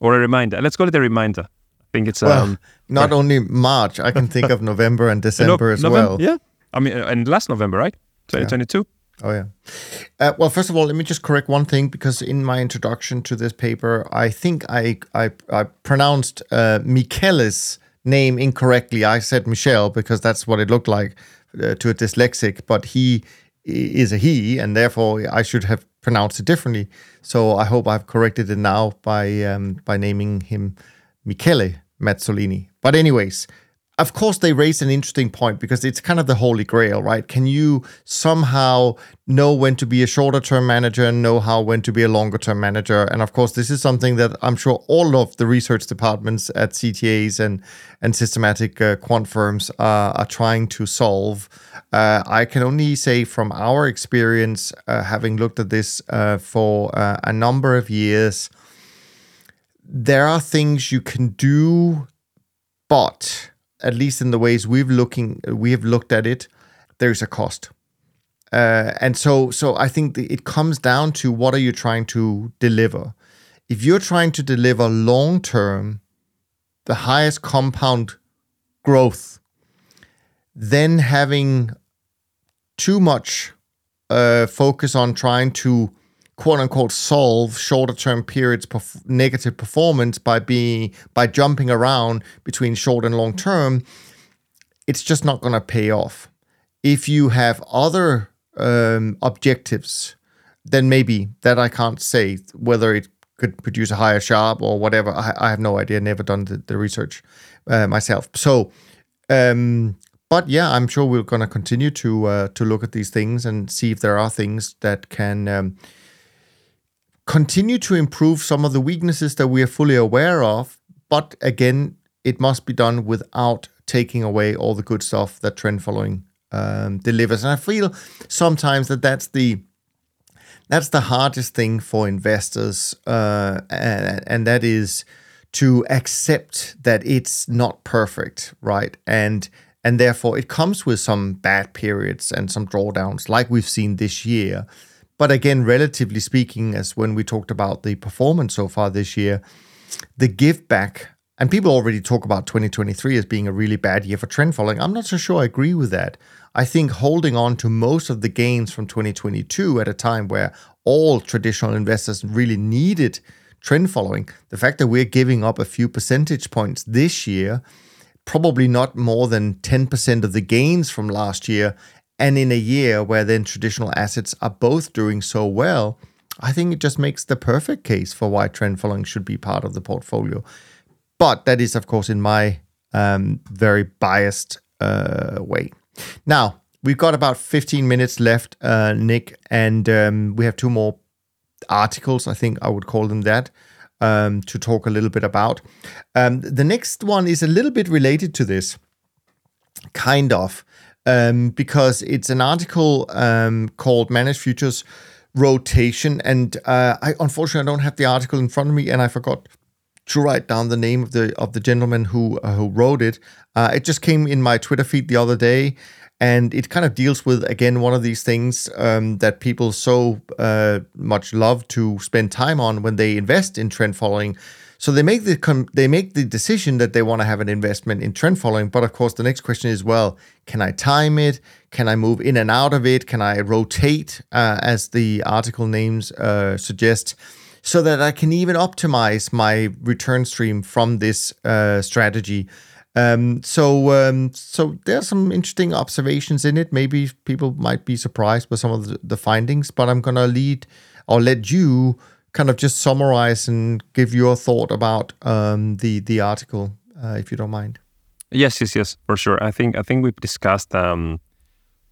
or a reminder. Let's call it a reminder. I think it's well, um, not right. only March. I can think of [laughs] November and December no, as November, well. Yeah, I mean, and last November, right? 2022. Yeah. Oh yeah. Uh, well, first of all, let me just correct one thing because in my introduction to this paper, I think I I, I pronounced uh, Michele's name incorrectly. I said Michelle because that's what it looked like uh, to a dyslexic, but he is a he, and therefore I should have pronounced it differently. So I hope I've corrected it now by um, by naming him Michele Mazzoleni. But anyways, of course they raise an interesting point because it's kind of the holy grail right? Can you somehow know when to be a shorter term manager and know how when to be a longer term manager? And of course this is something that i'm sure all of the research departments at ctas and and systematic uh, quant firms uh, are trying to solve. Uh, i can only say from our experience uh, having looked at this uh, for uh, a number of years there are things you can do but at least in the ways we've looking we have looked at it, there's a cost. Uh, and so so I think it comes down to what are you trying to deliver. If you're trying to deliver long term, the highest compound growth, then having too much uh, focus on trying to quote unquote solve shorter term periods perf- negative performance by being by jumping around between short and long term it's just not going to pay off. If you have other um, objectives then maybe that i can't say whether it could produce a higher Sharpe or whatever. I, I have no idea. Never done the, the research uh, myself. So um, but yeah, I'm sure we're going to continue to uh, to look at these things and see if there are things that can um, continue to improve some of the weaknesses that we are fully aware of. But again, it must be done without taking away all the good stuff that trend following um, delivers. And I feel sometimes that that's the that's the hardest thing for investors, uh, and, and that is to accept that it's not perfect, right? And and therefore it comes with some bad periods and some drawdowns, like we've seen this year. But again, relatively speaking, as when we talked about the performance so far this year, the give back And people already talk about 2023 as being a really bad year for trend following. I'm not so sure I agree with that. I think holding on to most of the gains from 2022 at a time where all traditional investors really needed trend following, the fact that we're giving up a few percentage points this year, probably not more than 10% of the gains from last year, and in a year where then traditional assets are both doing so well, I think it just makes the perfect case for why trend following should be part of the portfolio. But that is, of course, in my um, very biased uh, way. Now, we've got about 15 minutes left, uh, Nick, and um, we have two more articles, I think I would call them that, um, to talk a little bit about. Um, the next one is a little bit related to this, kind of, um, because it's an article um, called Managed Futures Rotation. And uh, I unfortunately I don't have the article in front of me, and I forgot to write down the name of the of the gentleman who uh, who wrote it. Uh, it just came in my Twitter feed the other day, and it kind of deals with again one of these things um, that people so uh, much love to spend time on when they invest in trend following. So they make the they make the decision that they want to have an investment in trend following, but of course the next question is, well, can I time it? Can I move in and out of it? Can I rotate, uh, as the article names uh, suggest? so that I can even optimize my return stream from this uh, strategy. Um, so, um, so some interesting observations in it. Maybe people might be surprised by some of the, the findings, but I'm gonna lead or let you kind of just summarize and give your thought about um, the the article, uh, if you don't mind. Yes, yes, yes, for sure. I think I think we've discussed um,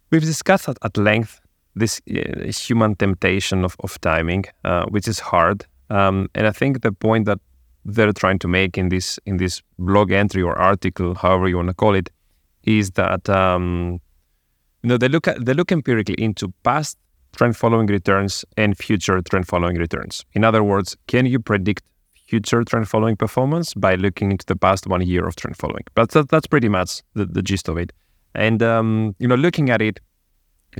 we've discussed at, at length this uh, human temptation of, of timing, uh, which is hard. Um, and I think the point that they're trying to make in this in this blog entry or article, however you want to call it, is that um, you know they look at they look empirically into past trend following returns and future trend following returns. In other words, can you predict future trend following performance by looking into the past one year of trend following? But that, that's pretty much the, the gist of it. And um, you know, looking at it,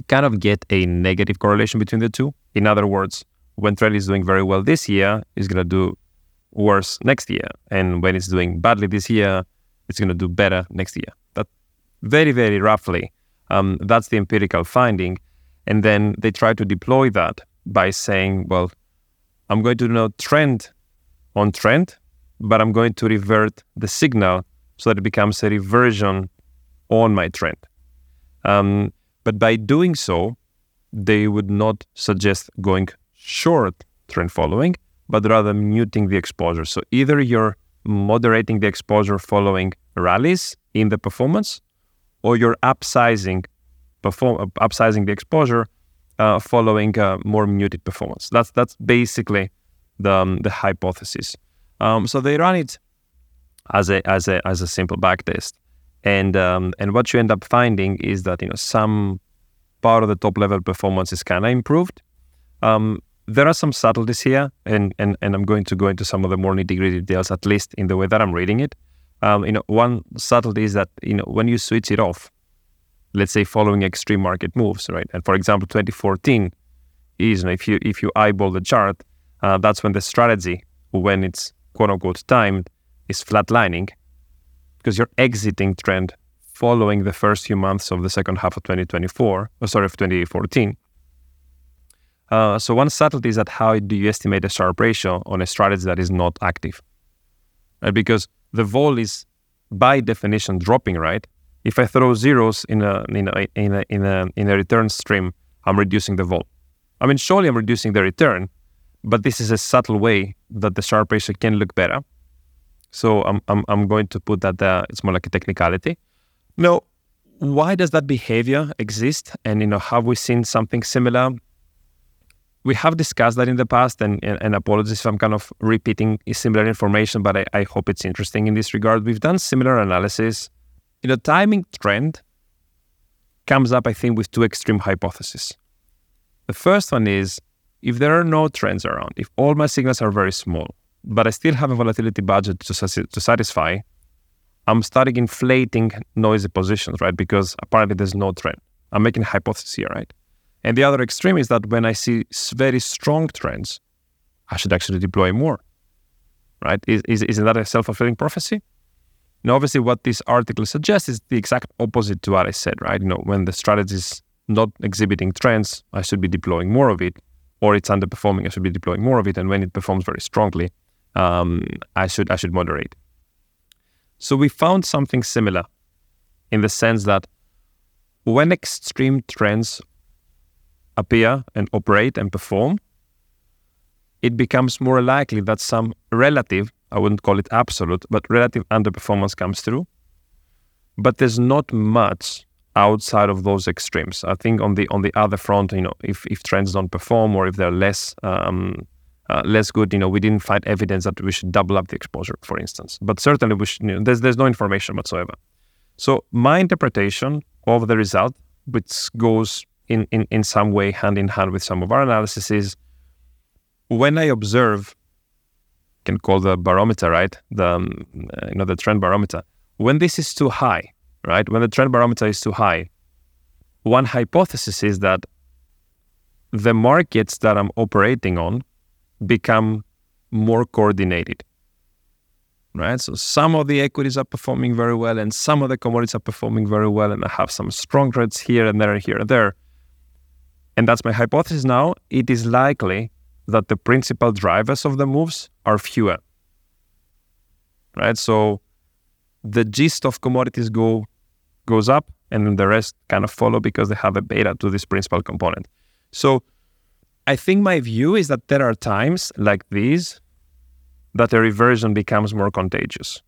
kind of get a negative correlation between the two. In other words, when trend is doing very well this year, it's going to do worse next year. And when it's doing badly this year, it's going to do better next year. That very, very roughly, um, that's the empirical finding. And then they try to deploy that by saying, well, I'm going to know trend on trend, but I'm going to revert the signal so that it becomes a reversion on my trend. Um, but by doing so, they would not suggest going short trend following, but rather muting the exposure. So either you're moderating the exposure following rallies in the performance, or you're upsizing perform upsizing the exposure uh, following uh, more muted performance. That's that's basically the um, the hypothesis. Um, so they run it as a as a as a simple backtest, and um, and what you end up finding is that you know some part of the top level performance is kind of improved. Um, there are some subtleties here, and, and, and I'm going to go into some of the more nitty gritty details, at least in the way that I'm reading it. Um, you know, one subtlety is that you know when you switch it off, let's say following extreme market moves, right? And for example, 2014 is you know, if you if you eyeball the chart, uh, that's when the strategy, when it's quote unquote timed, is flatlining because you're exiting trend following the first few months of the second half of 2024, or sorry, of 2014 uh, so one subtlety is that how do you estimate a Sharpe ratio on a strategy that is not active? Right? Because the vol is by definition dropping, right? If I throw zeros in a in a in a in a, in a return stream, I'm reducing the vol. I mean, surely I'm reducing the return, but this is a subtle way that the Sharpe ratio can look better. So I'm I'm, I'm going to put that there. It's more like a technicality. Now, why does that behavior exist? And you know, have we seen something similar we have discussed that in the past, and, and, and, apologies if I'm kind of repeating similar information, but I, I hope it's interesting in this regard. We've done similar analysis. You know, timing trend comes up, I think, with two extreme hypotheses. The first one is if there are no trends around, if all my signals are very small, but I still have a volatility budget to, to satisfy, I'm starting inflating noisy positions, right? Because apparently there's no trend. I'm making a hypothesis here, right? And the other extreme is that when I see very strong trends, I should actually deploy more. right? Is, is, isn't that a self fulfilling prophecy? Now, obviously, what this article suggests is the exact opposite to what I said, right? You know, when the strategy is not exhibiting trends, I should be deploying more of it, or it's underperforming, I should be deploying more of it, and when it performs very strongly, um, I should I should moderate. So we found something similar, in the sense that when extreme trends appear and operate and perform, it becomes more likely that some relative I wouldn't call it absolute, but relative underperformance comes through. But there's not much outside of those extremes. I think on the on the other front, you know, if, if trends don't perform or if they're less um, uh, less good, you know, we didn't find evidence that we should double up the exposure, for instance. But certainly, we should, you know, there's there's no information whatsoever. So my interpretation of the result, which goes in, in, in some way hand in hand with some of our analysis, is when I observe can call the barometer, right? The um, you know the trend barometer. When this is too high, right? When the trend barometer is too high, one hypothesis is that the markets that I'm operating on become more coordinated. Right? So some of the equities are performing very well and some of the commodities are performing very well and I have some strong trades here and there and here and there. And that's my hypothesis now. It is likely that the principal drivers of the moves are fewer. Right? So the gist of commodities go goes up and then the rest kind of follow because they have a beta to this principal component. So I think my view is that there are times like these that a reversion becomes more contagious.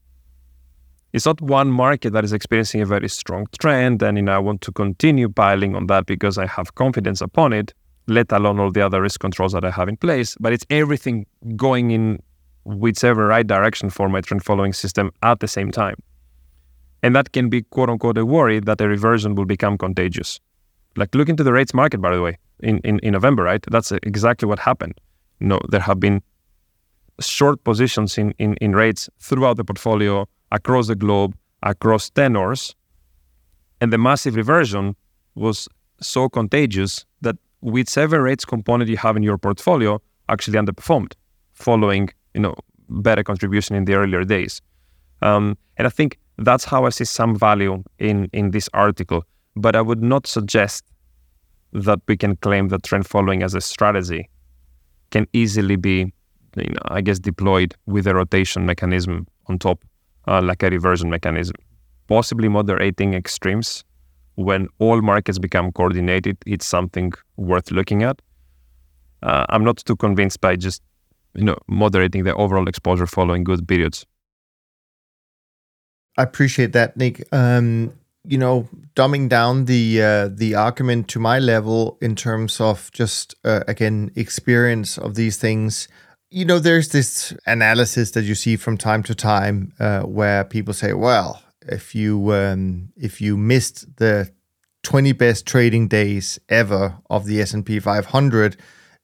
It's not one market that is experiencing a very strong trend and you know, I want to continue piling on that because I have confidence upon it let alone all the other risk controls that I have in place. But it's everything going in whichever right direction for my trend following system at the same time. And that can be quote unquote a worry that a reversion will become contagious. Like look into the rates market, by the way, in, in, in November, right? That's exactly what happened. Know, there have been short positions in, in, in rates throughout the portfolio, across the globe, across tenors. And the massive reversion was so contagious whichever rates component you have in your portfolio actually underperformed following you know better contribution in the earlier days. Um, and i think that's how i see some value in in this article. But i would not suggest that we can claim that trend following as a strategy can easily be you know i guess deployed with a rotation mechanism on top uh, like a reversion mechanism. Possibly moderating extremes when all markets become coordinated, it's something worth looking at. Uh, I'm not too convinced by just you know moderating the overall exposure following good periods. I appreciate that, Nick. Um, you know, dumbing down the uh, the argument to my level in terms of just uh, again experience of these things. You know, there's this analysis that you see from time to time uh, where people say, "Well, if you um, if you missed the 20 best trading days ever of the S&P 500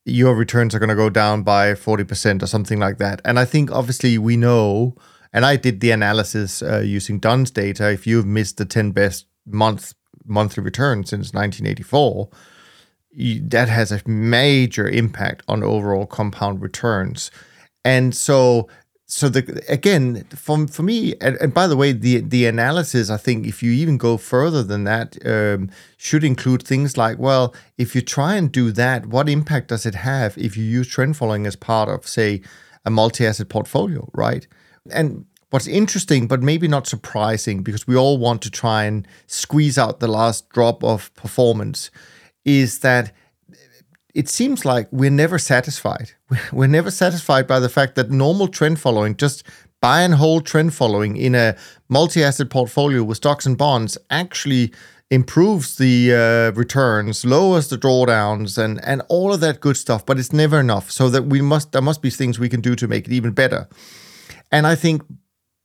your returns are going to go down by 40% or something like that. And i think obviously we know and i did the analysis uh, using Dunn's data if you've missed the 10 best month monthly returns since 1984 that has a major impact on overall compound returns. And so so the again from for me and, and, by the way the the analysis i think if you even go further than that um, should include things like well if you try and do that what impact does it have if you use trend following as part of say a multi-asset portfolio right? And what's interesting but maybe not surprising because we all want to try and squeeze out the last drop of performance is that it seems like we're never satisfied. [laughs] We're never satisfied by the fact that normal trend following, just buy and hold trend following in a multi asset portfolio with stocks and bonds, actually improves the uh, returns, lowers the drawdowns, and and all of that good stuff. But it's never enough. So that we must there must be things we can do to make it even better. And I think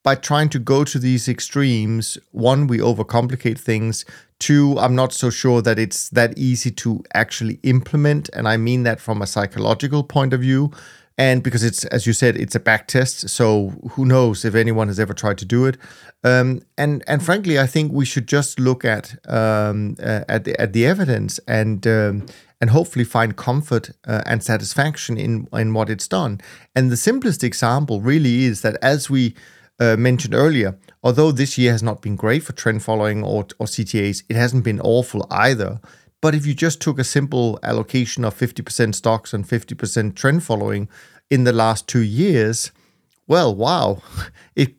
by trying to go to these extremes, one, we overcomplicate things. Two, I'm not so sure that it's that easy to actually implement. And I mean that from a psychological point of view. And because it's, as you said, it's a back test. So who knows if anyone has ever tried to do it. Um, and and frankly, I think we should just look at um, uh, at, the, at the evidence and um, and hopefully find comfort uh, and satisfaction in in what it's done. And the simplest example really is that as we uh, mentioned earlier, although this year has not been great for trend following or, or CTAs, it hasn't been awful either. But if you just took a simple allocation of 50% stocks and 50% trend following in the last two years, well, wow, [laughs] it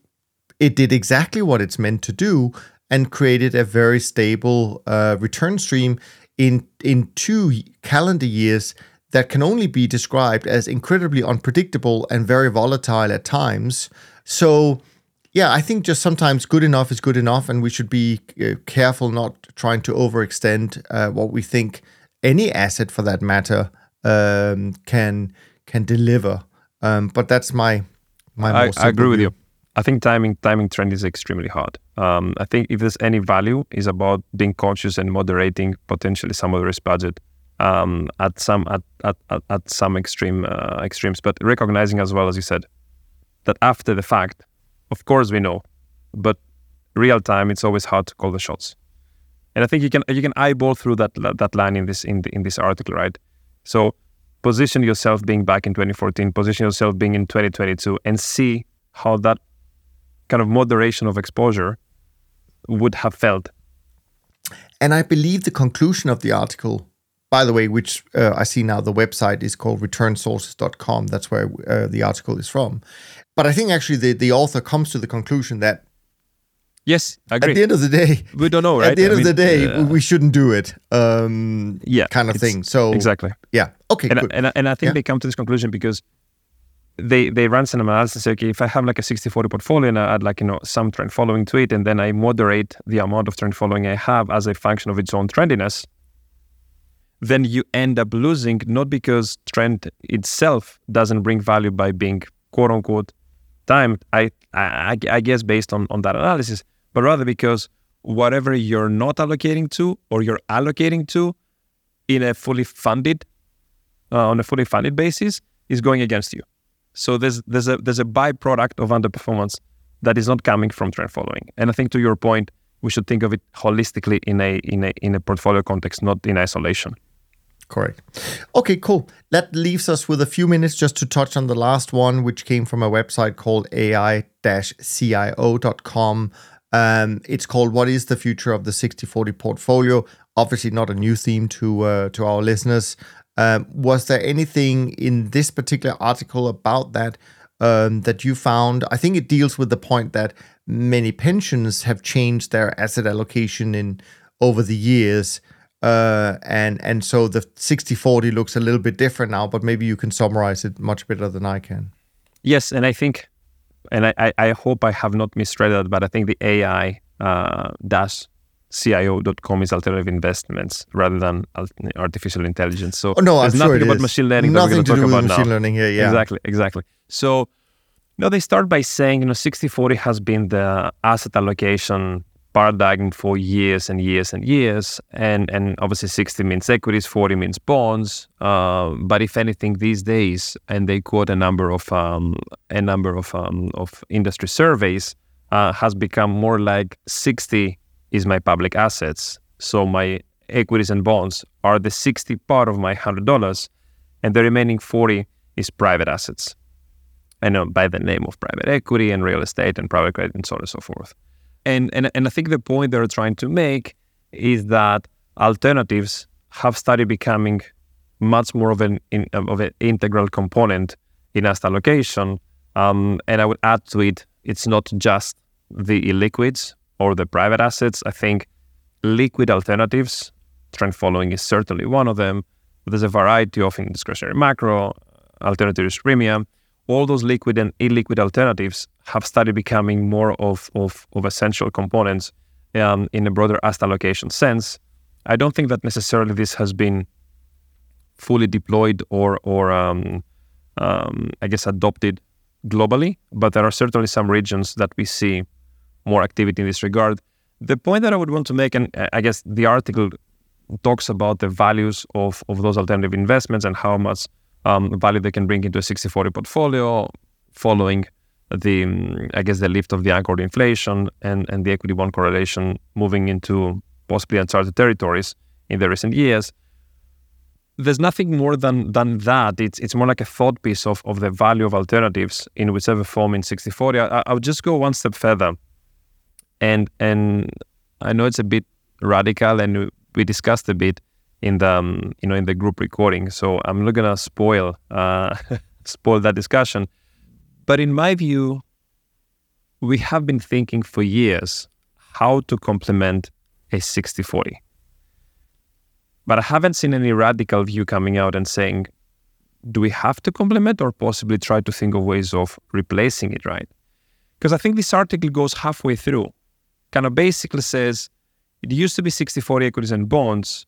it did exactly what it's meant to do and created a very stable uh, return stream in in two calendar years that can only be described as incredibly unpredictable and very volatile at times. So, yeah, I think just sometimes good enough is good enough, and we should be uh, careful not trying to overextend uh, what we think any asset, for that matter, um, can can deliver. Um, but that's my my. I, I agree with you. I think timing timing trend is extremely hard. Um, I think if there's any value, is about being conscious and moderating potentially some of the risk budget um, at some at at, at, at some extreme uh, extremes, but recognizing as well as you said that after the fact, of course we know, but real time it's always hard to call the shots. And I think you can you can eyeball through that that line in this in the, in this article, right? So position yourself being back in 2014, position yourself being in 2022, and see how that kind of moderation of exposure would have felt. And I believe the conclusion of the article, by the way, which uh, I see now, the website is called returnsources.com. That's where uh, the article is from. But I think actually the, the author comes to the conclusion that Yes, I agree. At the end of the day, we don't know, right? At the end I of mean, the day, uh, we shouldn't do it. Um, yeah, kind of thing. So exactly. Yeah. Okay. And good. and, and I think yeah. they come to this conclusion because they they ran some analysis. Say, okay, if I have like a 60-40 portfolio and I add like you know some trend following to it, and then I moderate the amount of trend following I have as a function of its own trendiness, then you end up losing not because trend itself doesn't bring value by being quote unquote timed. I I, I guess based on on that analysis but rather because whatever you're not allocating to or you're allocating to in a fully funded uh, on a fully funded basis is going against you. So there's there's a there's a byproduct of underperformance that is not coming from trend following. And I think to your point, we should think of it holistically in a in a in a portfolio context, not in isolation. Correct. Okay, cool. That leaves us with a few minutes just to touch on the last one, which came from a website called ai-cio.com. Um, it's called "What is the future of the 60/40 portfolio?" Obviously, not a new theme to uh, to our listeners. Um, was there anything in this particular article about that um, that you found? I think it deals with the point that many pensions have changed their asset allocation in over the years. Uh, and and so the 60-40 looks a little bit different now, but maybe you can summarize it much better than I can. Yes, and I think and I, I, hope I have not misread that, but I think the AI uh, dash CIO.com is alternative investments rather than artificial intelligence. So oh, no, there's I'm nothing sure about machine learning nothing that we're going to talk about machine now. learning here, yeah. Exactly, exactly. So no, they start by saying, you know, 60-40 has been the asset allocation paradigm for years and years and years. And and obviously 60 means equities, 40 means bonds. Uh, but if anything, these days, and they quote a number of um, a number of um, of industry surveys, uh, has become more like 60 is my public assets. So my equities and bonds are the 60 part of my hundred dollars, and the remaining 40 is private assets. I know by the name of private equity and real estate and private credit and so on and so forth. And, and, and I think the point they're trying to make is that alternatives have started becoming much more of an in, of an integral component in asset allocation. Um, and I would add to it, it's not just the illiquids or the private assets. I think liquid alternatives, trend following is certainly one of them. There's a variety of discretionary macro, alternative premium, all those liquid and illiquid alternatives have started becoming more of, of, of essential components um, in a broader asset allocation sense. I don't think that necessarily this has been fully deployed or, or um, um, I guess, adopted globally, but there are certainly some regions that we see more activity in this regard. The point that I would want to make, and I guess the article talks about the values of, of those alternative investments and how much um, value they can bring into a 60-40 portfolio following the, um, I guess, the lift of the anchored inflation and, and the equity bond correlation moving into possibly uncharted territories in the recent years. there's nothing more than than that. It's it's more like a thought piece of of the value of alternatives in whichever form in 6040. I, I'll just go one step further, and and I know it's a bit radical, and we discussed a bit in the um, you know in the group recording. So I'm not gonna spoil uh, [laughs] spoil that discussion. But in my view, we have been thinking for years how to complement a 60-40. But I haven't seen any radical view coming out and saying, do we have to complement or possibly try to think of ways of replacing it, right? Because I think this article goes halfway through. Kind of basically says it used to be 60 40 equities and bonds.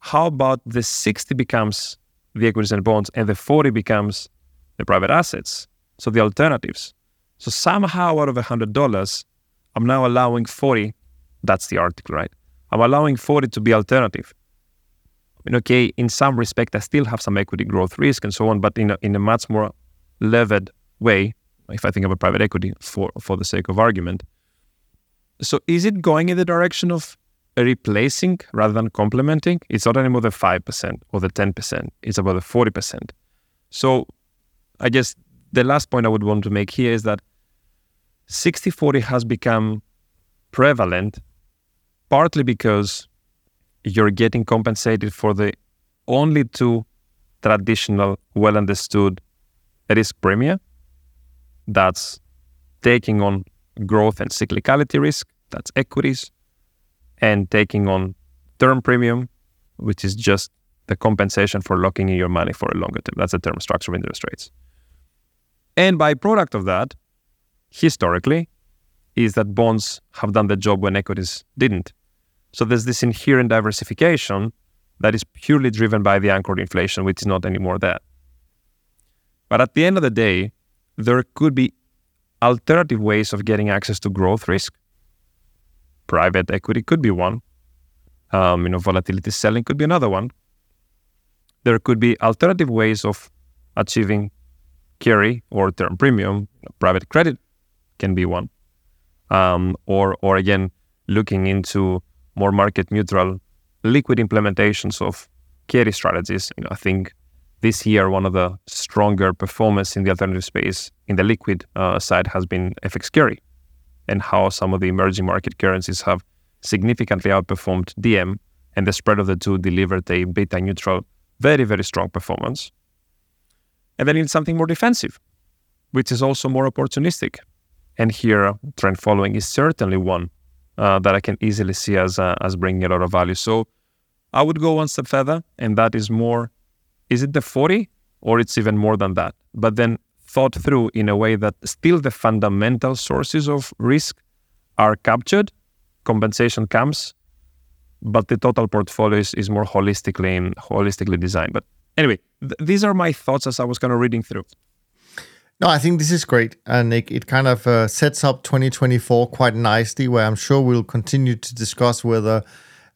How about the 60 becomes the equities and bonds and the 40 becomes the private assets? So the alternatives. So somehow out of $100, I'm now allowing 40. That's the article, right? I'm allowing 40 to be alternative I mean, okay, in some respect, I still have some equity growth risk and so on, but in a, in a much more levered way, if I think of a private equity for, for the sake of argument. So is it going in the direction of replacing rather than complementing? It's not anymore the 5% or the 10%, it's about the 40%. So I guess the last point I would want to make here is that 60 40 has become prevalent partly because you're getting compensated for the only two traditional, well understood risk premia. That's taking on growth and cyclicality risk, that's equities, and taking on term premium, which is just the compensation for locking in your money for a longer term. That's the term structure of interest rates. And byproduct of that, historically, is that bonds have done the job when equities didn't. So there's this inherent diversification that is purely driven by the anchored inflation, which is not anymore there. But at the end of the day, there could be alternative ways of getting access to growth risk. Private equity could be one. Um, you know, volatility selling could be another one. There could be alternative ways of achieving carry or term premium. Private credit can be one. Um, or, or again, looking into more market neutral liquid implementations of carry strategies. You know, I think this year one of the stronger performance in the alternative space in the liquid uh, side has been FX carry, and how some of the emerging market currencies have significantly outperformed DM, and the spread of the two delivered a beta neutral, very very strong performance. And then in something more defensive, which is also more opportunistic. And here, trend following is certainly one uh, that I can easily see as uh, as bringing a lot of value. So I would go one step further, and that is more: is it the forty, or it's even more than that? But then thought through in a way that still the fundamental sources of risk are captured, compensation comes, but the total portfolio is, is more holistically holistically designed. But anyway, th- these are my thoughts as I was kind of reading through. No, I think this is great, and it, it kind of uh, sets up 2024 quite nicely. Where I'm sure we'll continue to discuss whether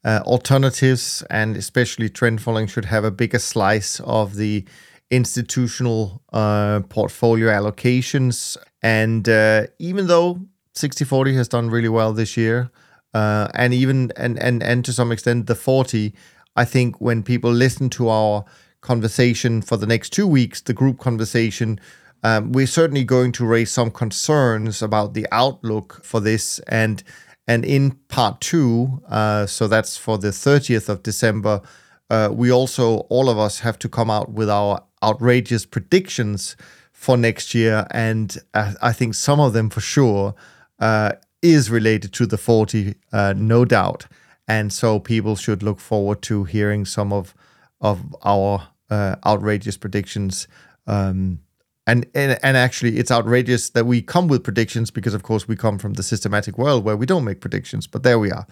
uh, alternatives and especially trend following should have a bigger slice of the institutional uh, portfolio allocations. And uh, even though 60/40 has done really well this year, uh, and even and and and to some extent the 40, I think when people listen to our conversation for the next two weeks, the group conversation um, we're certainly going to raise some concerns about the outlook for this. And and in part two, uh, so that's for the 30th of December, uh, we also all of us have to come out with our outrageous predictions for next year, and uh, I think some of them for sure uh, is related to the 40, uh, no doubt. And so people should look forward to hearing some of of our uh, outrageous predictions. Um, and, and and actually it's outrageous that we come with predictions because of course we come from the systematic world where we don't make predictions but there we are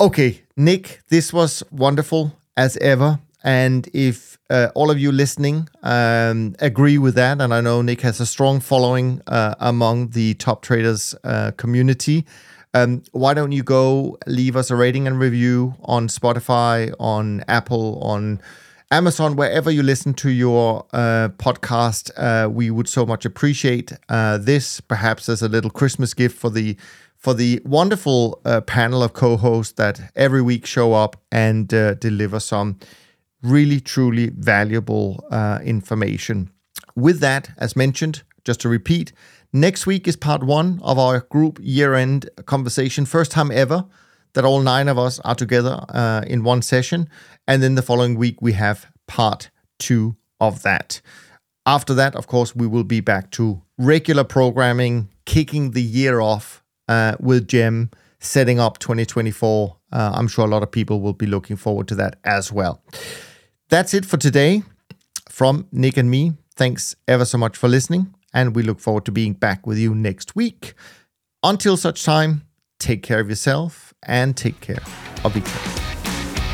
okay nick this was wonderful as ever and if uh, all of you listening um, agree with that and i know nick has a strong following uh, among the top traders uh, community um, why don't you go leave us a rating and review on spotify on apple on Amazon, wherever you listen to your uh, podcast, uh, we would so much appreciate uh, this. Perhaps as a little Christmas gift for the for the wonderful uh, panel of co-hosts that every week show up and uh, deliver some really, truly valuable uh, information. With that, as mentioned, just to repeat, next week is part one of our group year end conversation. First time ever that all nine of us are together uh, in one session. And then the following week, we have part two of that. After that, of course, we will be back to regular programming, kicking the year off uh, with Gem, setting up 2024. Uh, I'm sure a lot of people will be looking forward to that as well. That's it for today from Nick and me. Thanks ever so much for listening, and we look forward to being back with you next week. Until such time, take care of yourself and take care of each other.